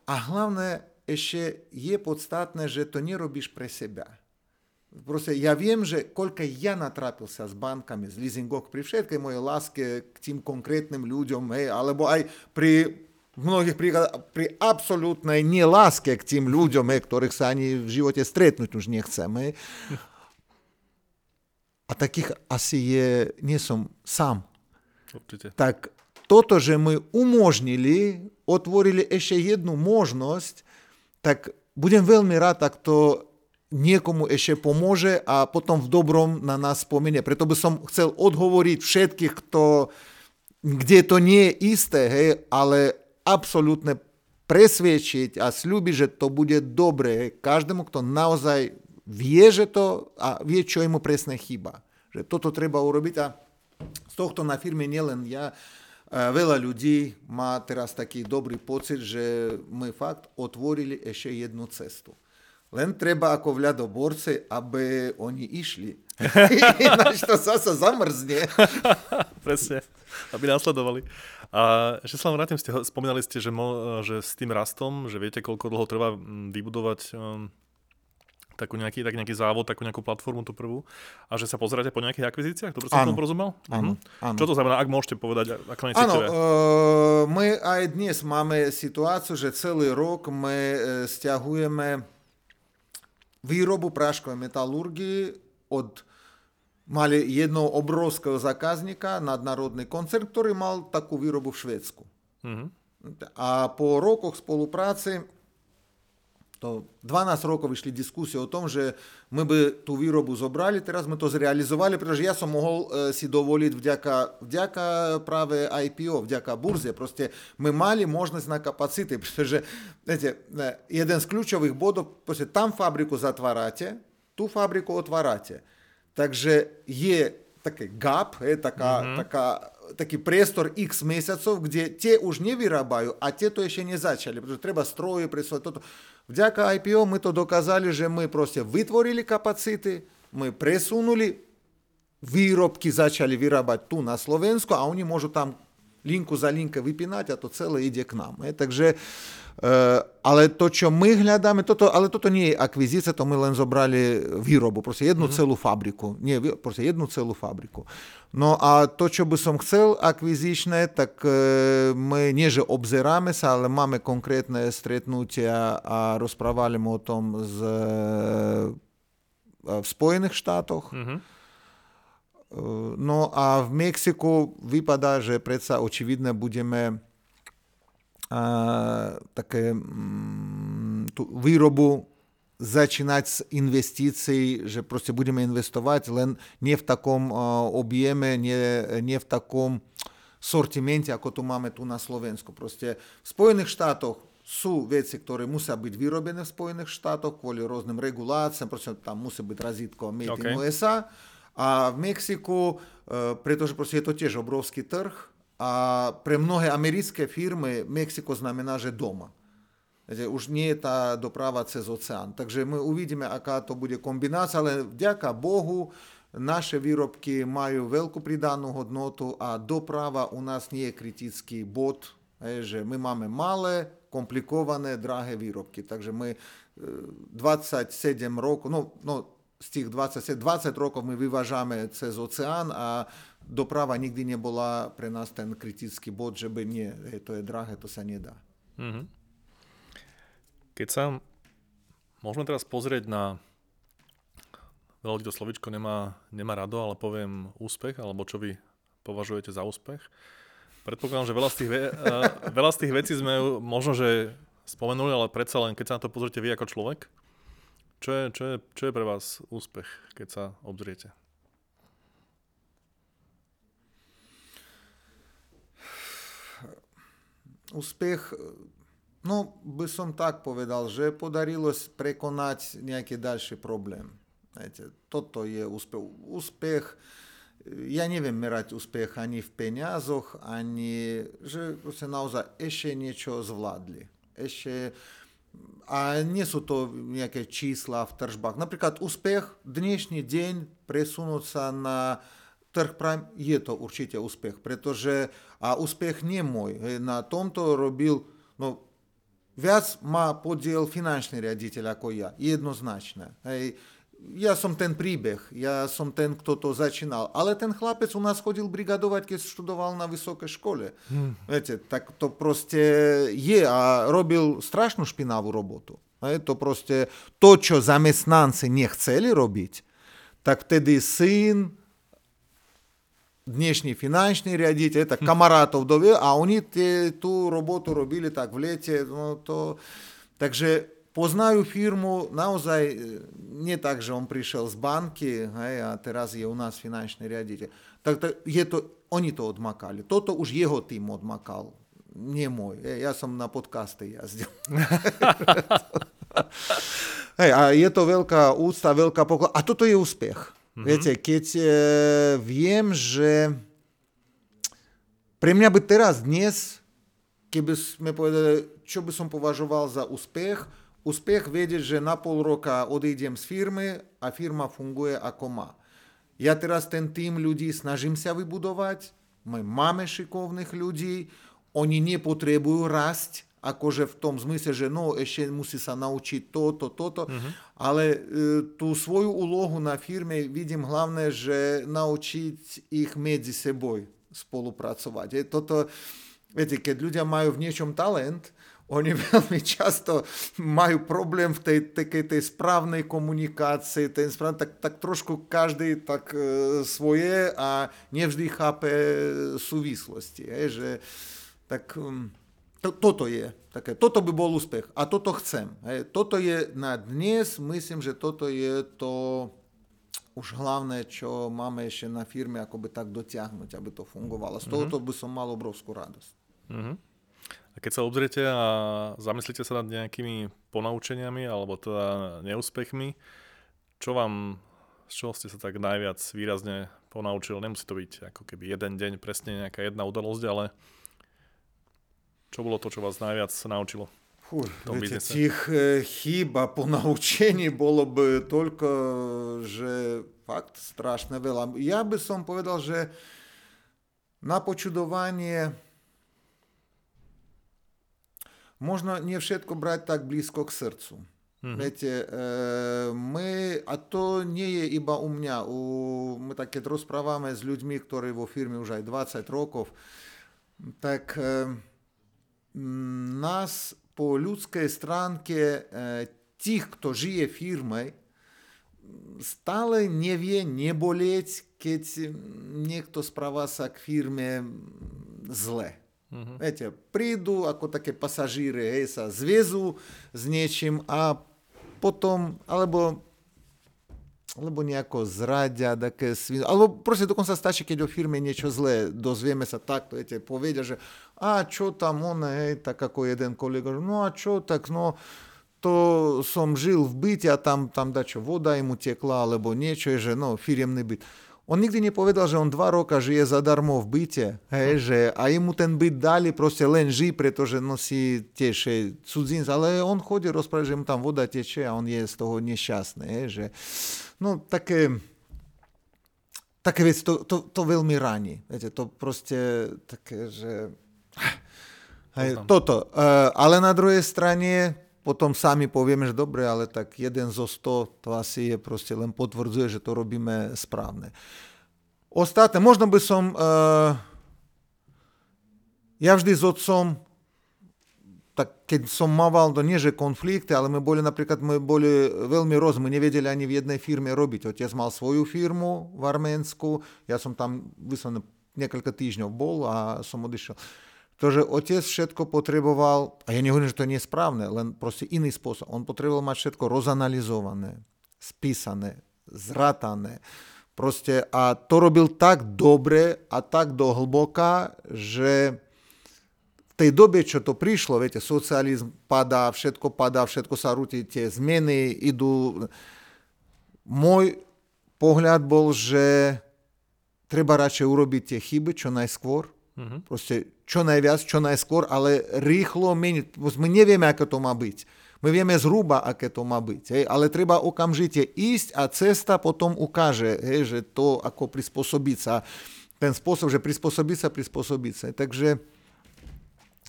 A hlavne ešte je podstatné, že to nerobíš pre seba. Proste ja viem, že koľko ja natrapil sa s bankami, z leasingok, pri všetkej mojej láske k tým konkrétnym ľuďom, hej, alebo aj pri mnohých príkladoch pri absolútnej neláske k tým ľuďom, ktorých sa ani v živote stretnúť už nechceme. a takých asi je, nie som sám. Určite. Tak toto, že my umožnili, otvorili ešte jednu možnosť, tak budem veľmi rád, ak to niekomu ešte pomôže a potom v dobrom na nás spomenie. Preto by som chcel odhovoriť všetkých, kto, kde to nie je isté, hej, ale absolútne presviedčiť a slúbiť, že to bude dobré každému, kto naozaj vie, že to a vie, čo mu presne chýba. Že toto treba urobiť a z tohto na firme nielen ja, veľa ľudí má teraz taký dobrý pocit, že my fakt otvorili ešte jednu cestu. Len treba ako v ľadoborce, aby oni išli. Ináč to zase zamrzne. Presne, aby následovali. A ešte sa vám vrátim, ste, spomínali ste, že, mo, že s tým rastom, že viete, koľko dlho trvá vybudovať um, takú nejaký, tak nejaký závod, takú nejakú platformu, tú prvú, a že sa pozeráte po nejakých akvizíciách? Dobre som tomu porozumel? Áno, áno. Čo to znamená, ak môžete povedať, Áno, uh, my aj dnes máme situáciu, že celý rok my uh, stiahujeme výrobu práškovej metalurgii od mali jedného obrovského zákazníka, nadnárodný koncern, ktorý mal takú výrobu v Švédsku. Mm-hmm. A po rokoch spolupráce, to 12 rokov vyšli diskusie o tom, že my by tú výrobu zobrali, teraz sme to zrealizovali, pretože ja som mohol e, si dovoliť vďaka, vďaka práve IPO, vďaka burze. Proste my mali možnosť na kapacity, pretože viete, jeden z kľúčových bodov, proste tam fabriku zatvárate, tú fabriku otvárate. Takže je také gap, je taká, mm-hmm. taká, taký priestor x mesiacov, kde tie už nevyrábajú a tie to ešte nezačali, pretože treba stroje presovať toto. Vďaka IPO my to dokázali, že my proste vytvorili kapacity, my presunuli, výrobky začali vyrábať tu na Slovensku a oni môžu tam linku za linke vypínať a to celé ide k nám. Je. Takže Uh, ale to, čo my hľadáme, toto, ale toto nie je akvizícia, to my len zobrali výrobu, proste jednu mm-hmm. celú fabriku. Nie, proste jednu celú fabriku. No a to, čo by som chcel akvizičné, tak uh, my nie, že obzeráme sa, ale máme konkrétne stretnutia a rozprávali o tom z, uh, v Spojených štátoch. Mm-hmm. No a v Mexiku vypadá, že predsa očividne budeme nie, nie v takom sortimente, ako tu máme tu na Slovensku. Proste v Spojených štátoch sú veci, ktoré musia byť vyrobené v Spojených štátoch kvôli rôznym reguláciám, proste tam musí byť razítko Made okay. in USA. A v Mexiku, pretože proste je to tiež obrovský trh, a pre mnohé americké firmy Mexiko znamená, že doma. Už nie je tá doprava cez oceán. Takže my uvidíme, aká to bude kombinácia, ale vďaka Bohu naše výrobky majú veľkú pridanú hodnotu a doprava u nás nie je kritický bod, že my máme malé, komplikované, drahé výrobky. Takže my 27 e, rokov, no, no z tých 20, 20 rokov my vyvážame cez oceán a doprava nikdy nebola pre nás ten kritický bod, že by nie, to je drahé, to sa nedá. Mm-hmm. Keď sa môžeme teraz pozrieť na veľa ľudí to slovičko nemá, nemá rado, ale poviem úspech, alebo čo vy považujete za úspech. Predpokladám, že veľa z tých, ve- [LAUGHS] veľa z tých vecí sme možno, že spomenuli, ale predsa len, keď sa na to pozrite vy ako človek, čo je, čo je, čo je pre vás úspech, keď sa obzriete? Úspech, no by som tak povedal, že podarilo prekonať nejaký ďalší problém. Viete, toto je úspech. Úspech, ja neviem merať úspech ani v peniazoch, ani, že proste naozaj ešte niečo zvládli. Ešte, a nie sú to nejaké čísla v tržbách. Napríklad úspech, dnešný deň presunúť sa na Prime je to určite úspech, pretože a úspech nie môj. Na tomto robil, no viac má podiel finančný riaditeľ ako ja, jednoznačne. Hej. Ja som ten príbeh, ja som ten, kto to začínal. Ale ten chlapec u nás chodil brigadovať, keď študoval na vysokej škole. Hmm. Viete, tak to proste je a robil strašnú špinavú robotu. Hej, to proste, to, čo zamestnanci nechceli robiť, tak vtedy syn, dnešný finančný riaditeľ, tak kamarátov dovie a oni tie, tú robotu robili tak v lete. No to, takže poznajú firmu naozaj nie tak, že on prišiel z banky hej, a teraz je u nás finančný riaditeľ. Tak to, je to, oni to odmakali. Toto už jeho tým odmakal, nie môj. Ja som na podcaste jazdil. hej, a je to veľká úcta, veľká poklad. A toto je úspech. Mm-hmm. Viete, keď e, viem, že pre mňa by teraz dnes, keby sme povedali, čo by som považoval za úspech, úspech vedieť, že na pol roka odídem z firmy a firma funguje ako má. Ja teraz ten tým ľudí snažím sa vybudovať, my máme šikovných ľudí, oni nepotrebujú rásť, akože v tom zmysle, že no ešte musí sa naučiť toto, toto, uh-huh. ale e, tú svoju úlohu na firme vidím hlavne, že naučiť ich medzi sebou spolupracovať. Je toto, viete, keď ľudia majú v niečom talent, oni [LAUGHS] veľmi často majú problém v tej, tej, tej správnej komunikácii, ten správ, tak, tak trošku každý tak e, svoje a nevždy chápe súvislosti. Je, že, tak, um, to, toto je. Také, toto by bol úspech. A toto chcem. Hej. Toto je na dnes, myslím, že toto je to už hlavné, čo máme ešte na firme, ako by tak dotiahnuť, aby to fungovalo. Z tohoto mm-hmm. by som mal obrovskú radosť. Mm-hmm. A keď sa obzriete a zamyslíte sa nad nejakými ponaučeniami alebo teda neúspechmi, čo vám, z čoho ste sa tak najviac výrazne ponaučil? Nemusí to byť ako keby jeden deň, presne nejaká jedna udalosť, ale čo bolo to, čo vás najviac naučilo? Фу, viete, tých e, chýb a ponaučení bolo by toľko, že fakt strašne veľa. Ja by som povedal, že na počudovanie možno nie všetko brať tak blízko k srdcu. Mm-hmm. Viete, e, my, a to nie je iba u mňa, u, my tak keď rozprávame s ľuďmi, ktorí vo firme už aj 20 rokov, tak e, po ľudskej stránke e, tých, kto žije firmой, stále nevie nebolieť, keď niekto správa sa k firme zle. Mm-hmm. Viete, prídu ako také pasažíry, hej, sa zviezú s niečím a potom, alebo alebo nejako zradia, také svin... alebo proste dokonca stačí, keď o firme niečo zlé, dozvieme sa takto, viete, povedia, že a čo tam on, hej, tak ako jeden kolega, no a čo, tak no, to som žil v byte a tam, tam dačo voda im utekla, alebo niečo, že no, firemný byt. On nikdy nepovedal, že on dva roka žije zadarmo v byte, hej, že a mu ten byt dali, proste len ži, pretože nosí tiež cudzinc, ale on chodí rozprávať, že mu tam voda teče a on je z toho nešťastný, hej, že no také také veci, to, to, to veľmi ráni. Viete, to proste také, že... Hej, toto. Uh, ale na druhej strane potom sami povieme, že dobre, ale tak jeden zo 100 to asi je proste len potvrdzuje, že to robíme správne. Ostatné, možno by som, uh, ja vždy s otcom, tak keď som mával, to nie že konflikty, ale my boli napríklad, my boli veľmi roz, my nevedeli ani v jednej firme robiť. Otec mal svoju firmu v Arménsku, ja som tam vyslovene niekoľko týždňov bol a som odišiel. To, že otec všetko potreboval, a ja nehovorím, že to nie je správne, len proste iný spôsob. On potreboval mať všetko rozanalizované, spísané, zratané. Proste, a to robil tak dobre a tak do hlboka, že v tej dobe, čo to prišlo, viete, socializm padá, všetko padá, všetko sa rúti, tie zmeny idú. Môj pohľad bol, že treba radšej urobiť tie chyby čo najskôr, mm-hmm. proste čo najviac, čo najskôr, ale rýchlo meniť. My nevieme, ako to má byť. My vieme zhruba, aké to má byť, hej, ale treba okamžite ísť a cesta potom ukáže, hej, že to ako prispôsobiť sa, ten spôsob, že prispôsobiť sa, prispôsobiť sa. Takže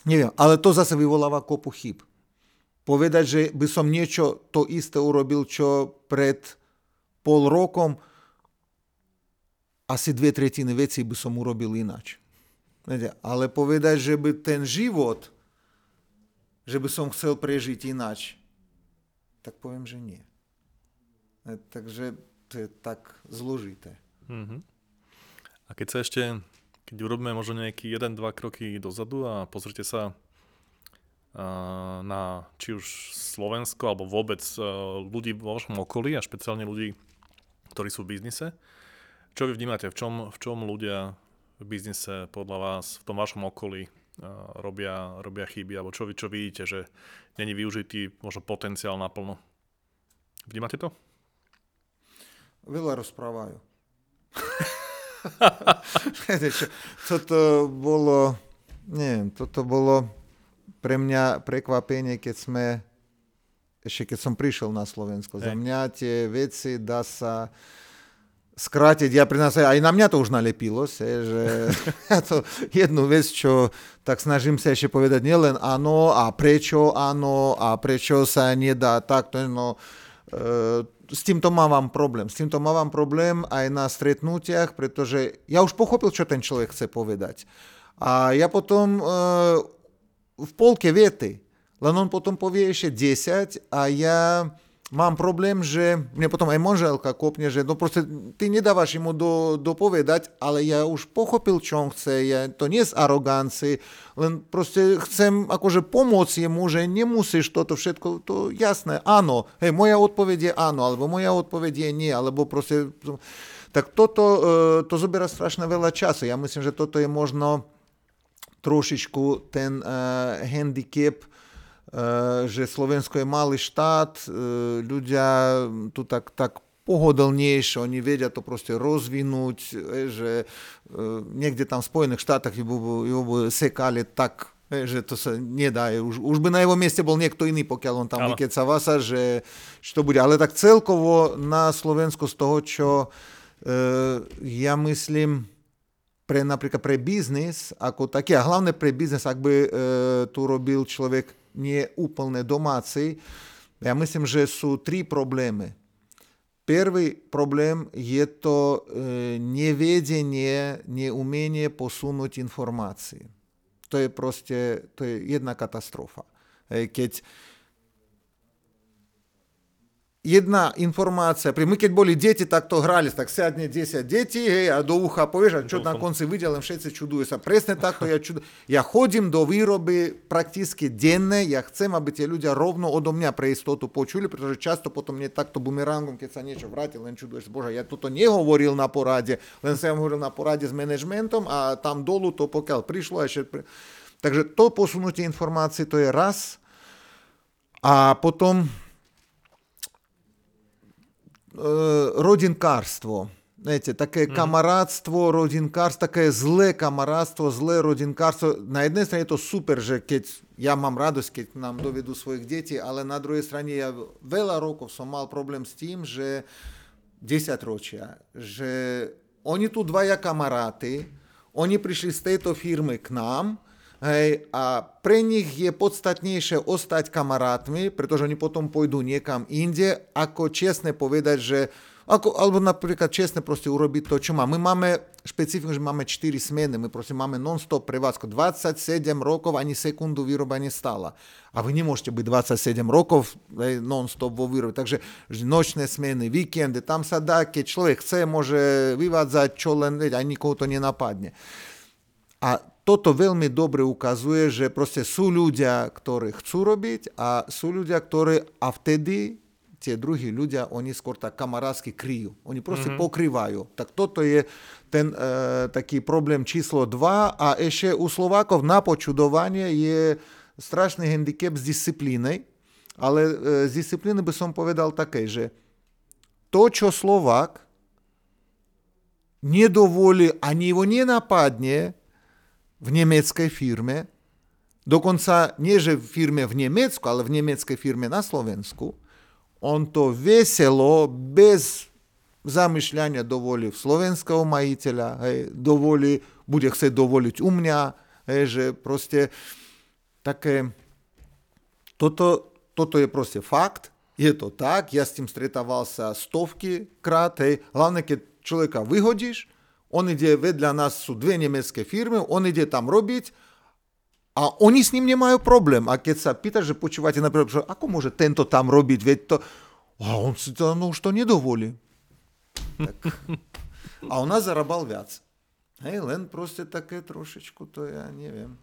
neviem, ale to zase vyvoláva kopu chyb. Povedať, že by som niečo to isté urobil, čo pred pol rokom, asi dve tretiny veci by som urobil ináč. Ale povedať, že by ten život, že by som chcel prežiť ináč, tak poviem, že nie. Takže to je tak zložité. Uh-huh. A keď sa ešte, keď urobíme možno nejaký 1-2 kroky dozadu a pozrite sa na či už Slovensko alebo vôbec uh, ľudí vo vašom okolí a špeciálne ľudí, ktorí sú v biznise, čo vy vnímate, v čom, v čom ľudia biznise podľa vás, v tom vašom okolí robia, robia chyby, alebo čo čo vidíte, že není využitý možno potenciál naplno. Vnímate to? Veľa rozprávajú. [LAUGHS] toto bolo, neviem, toto bolo pre mňa prekvapenie, keď sme, ešte keď som prišiel na Slovensko. Za mňa tie veci dá sa skrátiť, ja pri nás aj na mňa to už nalepilo, se, že [LAUGHS] ja to jednu vec, čo tak snažím sa ešte povedať nielen áno a prečo áno a prečo sa nedá takto, no e, s týmto mávam problém. S týmto mávam problém aj na stretnutiach, pretože ja už pochopil, čo ten človek chce povedať. A ja potom e, v polke viety, len on potom povie ešte 10 a ja mám problém, že mne potom aj manželka kopne, že no proste ty nedávaš mu do, dopovedať, ale ja už pochopil, čo on chce, ja, to nie z arogancie, len proste chcem akože pomôcť jemu, že nemusíš toto všetko, to jasné, áno, hej, moja odpoveď je áno, alebo moja odpoveď je nie, alebo proste, tak toto, e, to zoberá strašne veľa času. Ja myslím, že toto je možno trošičku ten uh, handicap, že Slovensko je malý štát, eh, ľudia tu tak, tak pohodlnejšie, oni vedia to proste rozvinúť, eh, že niekde tam v Spojených štátoch ju by sekali tak, že to sa nedá. Už, už by na jeho mieste bol niekto iný, pokiaľ on tam vykeca vasa, že, že to bude. Ale tak celkovo na Slovensku z toho, čo ja myslím, pre napríklad pre biznis ako taký, a hlavne pre biznis, ak by e, tu robil človek nie úplne domáci, ja myslím, že sú tri problémy. Prvý problém je to e, nevedenie, neumenie posunúť informácie. To je proste, to je jedna katastrofa. Keď jedna informácia, my keď boli deti, tak to hrali, tak siadne 10 detí, hej, a do ucha povieš, a čo na konci videl, všetci čudujú sa. Presne takto ja čudujem. Ja chodím do výroby prakticky denne, ja chcem, aby tie ľudia rovno odo mňa pre istotu počuli, pretože často potom mne takto bumerangom, keď sa niečo vráti, len čuduješ, bože, ja toto nehovoril na porade, len som hovoril na porade s manažmentom a tam dolu to pokiaľ prišlo ešte... Takže to posunutie informácií, to je raz. A potom Э, родинкарство. Знаете, такое mm-hmm. камарадство, родинкарство, такое зле камарадство, зле родинкарство. На одной стороне то супер же, я мам радость, кеть нам доведу своих детей, але на другой стороне я вела роков сам мал проблем з тем, же 10 рочья, же они тут два я камараты, они пришли с этой к нам, Hej, a pre nich je podstatnejšie ostať kamarátmi, pretože oni potom pôjdu niekam inde, ako čestne povedať, že ako, alebo napríklad čestne proste urobiť to, čo má. My máme špecifikum, že máme 4 smeny, my proste máme non-stop prevádzku. 27 rokov ani sekundu výroba nestala. A vy nemôžete byť 27 rokov non-stop vo výrobe. Takže nočné smeny, víkendy, tam sa dá, keď človek chce, môže vyvádzať čo len, aj nikoho to nenapadne. A toto veľmi dobre ukazuje, že proste sú ľudia, ktorí chcú robiť a sú ľudia, ktorí a vtedy tie druhí ľudia, oni skôr tak kamarátsky kryjú. Oni proste mm-hmm. pokrývajú. Tak toto je ten e, taký problém číslo 2 a ešte u Slovákov na počudovanie je strašný handicap s disciplínej, ale e, z disciplíny by som povedal také, že to, čo Slovák nedovolí, ani ho nenapadne, v nemeckej firme, dokonca nie že v firme v Nemecku, ale v nemeckej firme na Slovensku, on to veselo, bez zamýšľania dovolí slovenského majiteľa, hej, dovolí, bude chcieť dovoliť u mňa, hej, že proste také, toto, toto je proste fakt, je to tak, ja s tým stretával sa stovky krát, hej, hlavne keď človeka vyhodíš, on ide, vedľa nás sú dve nemecké firmy, on ide tam robiť a oni s ním nemajú problém. A keď sa pýta, že počúvate napríklad, že ako môže tento tam robiť, veď to... A on si to no, už to nedovolí. Tak. [LAUGHS] A ona zarábal viac. Hej, len proste také trošičku, to ja neviem.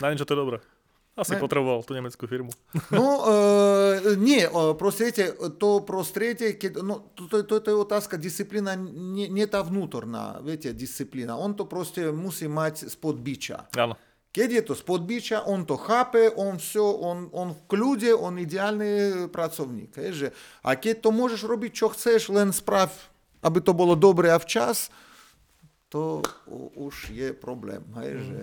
Na niečo to je dobré. Asi Ne. potreboval tú nemeckú firmu. No, e, nie, e, proste viete, to prostredie, keď, no, to, to, to, to je otázka, disciplína nie, nie tá vnútorná, viete, disciplína. On to proste musí mať spod biča. Áno. Keď je to spod biča, on to chápe, on все, on, on v kľude, on ideálny pracovník. Hej, že, a keď to môžeš robiť, čo chceš, len sprav, aby to bolo dobre a včas, to u- už je problém. Hej, že,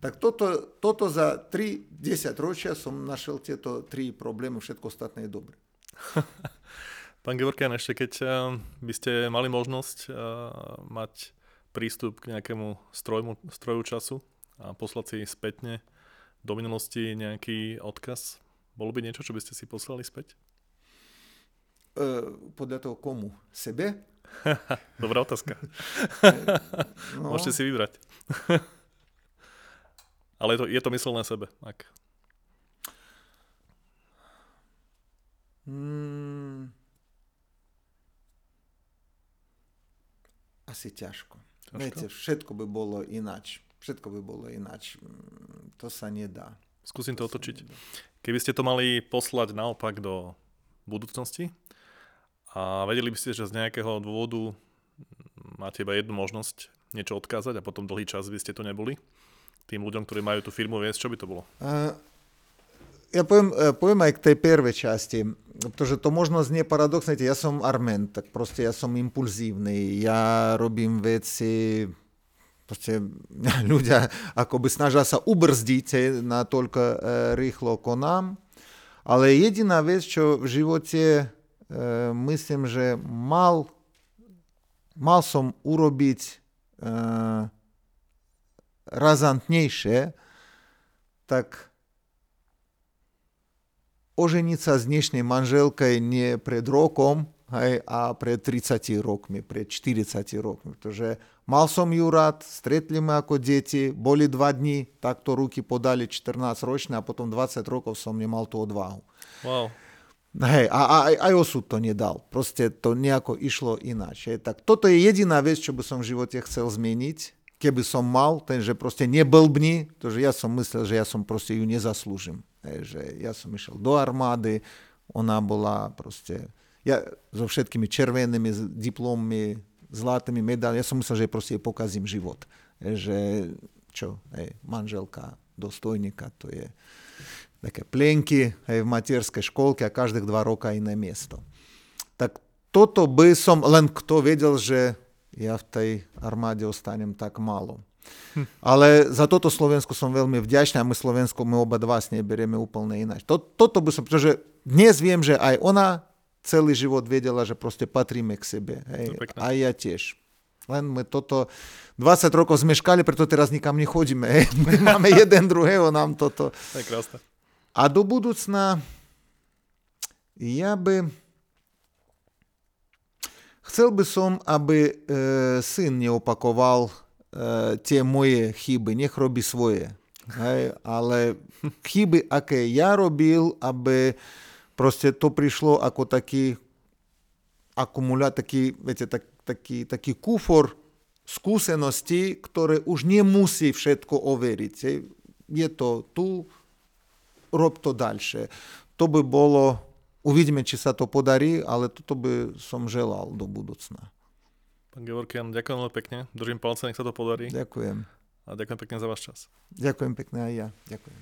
tak toto, toto za 3-10 ročia som našiel tieto tri problémy, všetko ostatné je dobre. Pán Gevorkian, ešte keď eh, by ste mali možnosť eh, mať prístup k nejakému strojmu, stroju času a poslať si spätne do minulosti nejaký odkaz, bolo by niečo, čo by ste si poslali späť? E, podľa toho komu? Sebe? [LAUGHS] Dobrá otázka. [LAUGHS] No, Môžete si vybrať. [LAUGHS] Ale je to, je to myslené sebe. Ak. Mm, asi ťažko. Ťažko? Viete, všetko by bolo ináč. Všetko by bolo ináč. Mm, To sa nedá. Skúsim to otočiť. Keby ste to mali poslať naopak do budúcnosti a vedeli by ste, že z nejakého dôvodu máte iba jednu možnosť niečo odkázať a potom dlhý čas by ste to neboli, tým ľuďom, ktorí majú tú firmu viesť, čo by to bolo? Ja poviem, e, poviem aj k tej prvej časti, pretože to možno znie paradoxne, ja som armen, tak proste ja som impulzívny, ja robím veci, proste [LAUGHS] ľudia akoby snažia sa ubrzdiť, natoľko e, rýchlo konám, ale jediná vec, čo v živote e, myslím, že mal, mal som urobiť razantnejšie, tak oženiť sa s dnešnej manželkой nie pred rokom, hej, a pred 30 rokmi, pred 40 rokmi. Pretože mal som ju rád, stretli ma ako deti, boli dva dní, takto ruky podali 14 ročné a potom 20 rokov som nemal tú odvahu. Wow. Hej, a, a aj osud to nedal. Proste to nejako išlo ináč. Hej. Tak toto je jediná vec, čo by som v živote chcel zmeniť. Keby som mal, ten, že proste neblbni, pretože ja som myslel, že ja som proste ju nezaslúžim. Hej, že ja som išiel do armády, ona bola proste, ja so všetkými červenými diplommi, zlatými medailami, ja som myslel, že proste pokazím život. Že čo, hej, manželka dostojníka, to je také plenky hej, v materskej školke a každých dva roka iné miesto. Tak toto by som, len kto vedel, že ja v tej armáde ostanem tak málo. Ale za toto Slovensku som veľmi vďačný a my Slovensko, my oba dva s nej berieme úplne ináč. To, toto by som, pretože dnes viem, že aj ona celý život vedela, že proste patríme k sebe. Hej. A ja tiež. Len my toto 20 rokov zmeškali, preto teraz nikam nechodíme. Hej. [LAUGHS] My máme jeden druhého, nám toto. To je krásne. A do budúcna ja by... Chcel by som, aby e, syn neopakoval e, tie moje chyby, nech robí svoje. Hej, ale chyby, aké ja robil, aby proste to prišlo ako taký akumulát, taký, viete, tak, taký, taký kufor skúseností, ktoré už nemusí všetko overiť. Hej. Je to tu, rob to ďalšie. To by bolo, uvidíme, či sa to podarí, ale toto by som želal do budúcna. Pán Gevorkian, ďakujem veľmi pekne. Držím palce, nech sa to podarí. Ďakujem. A ďakujem pekne za váš čas. Ďakujem pekne aj ja. Ďakujem.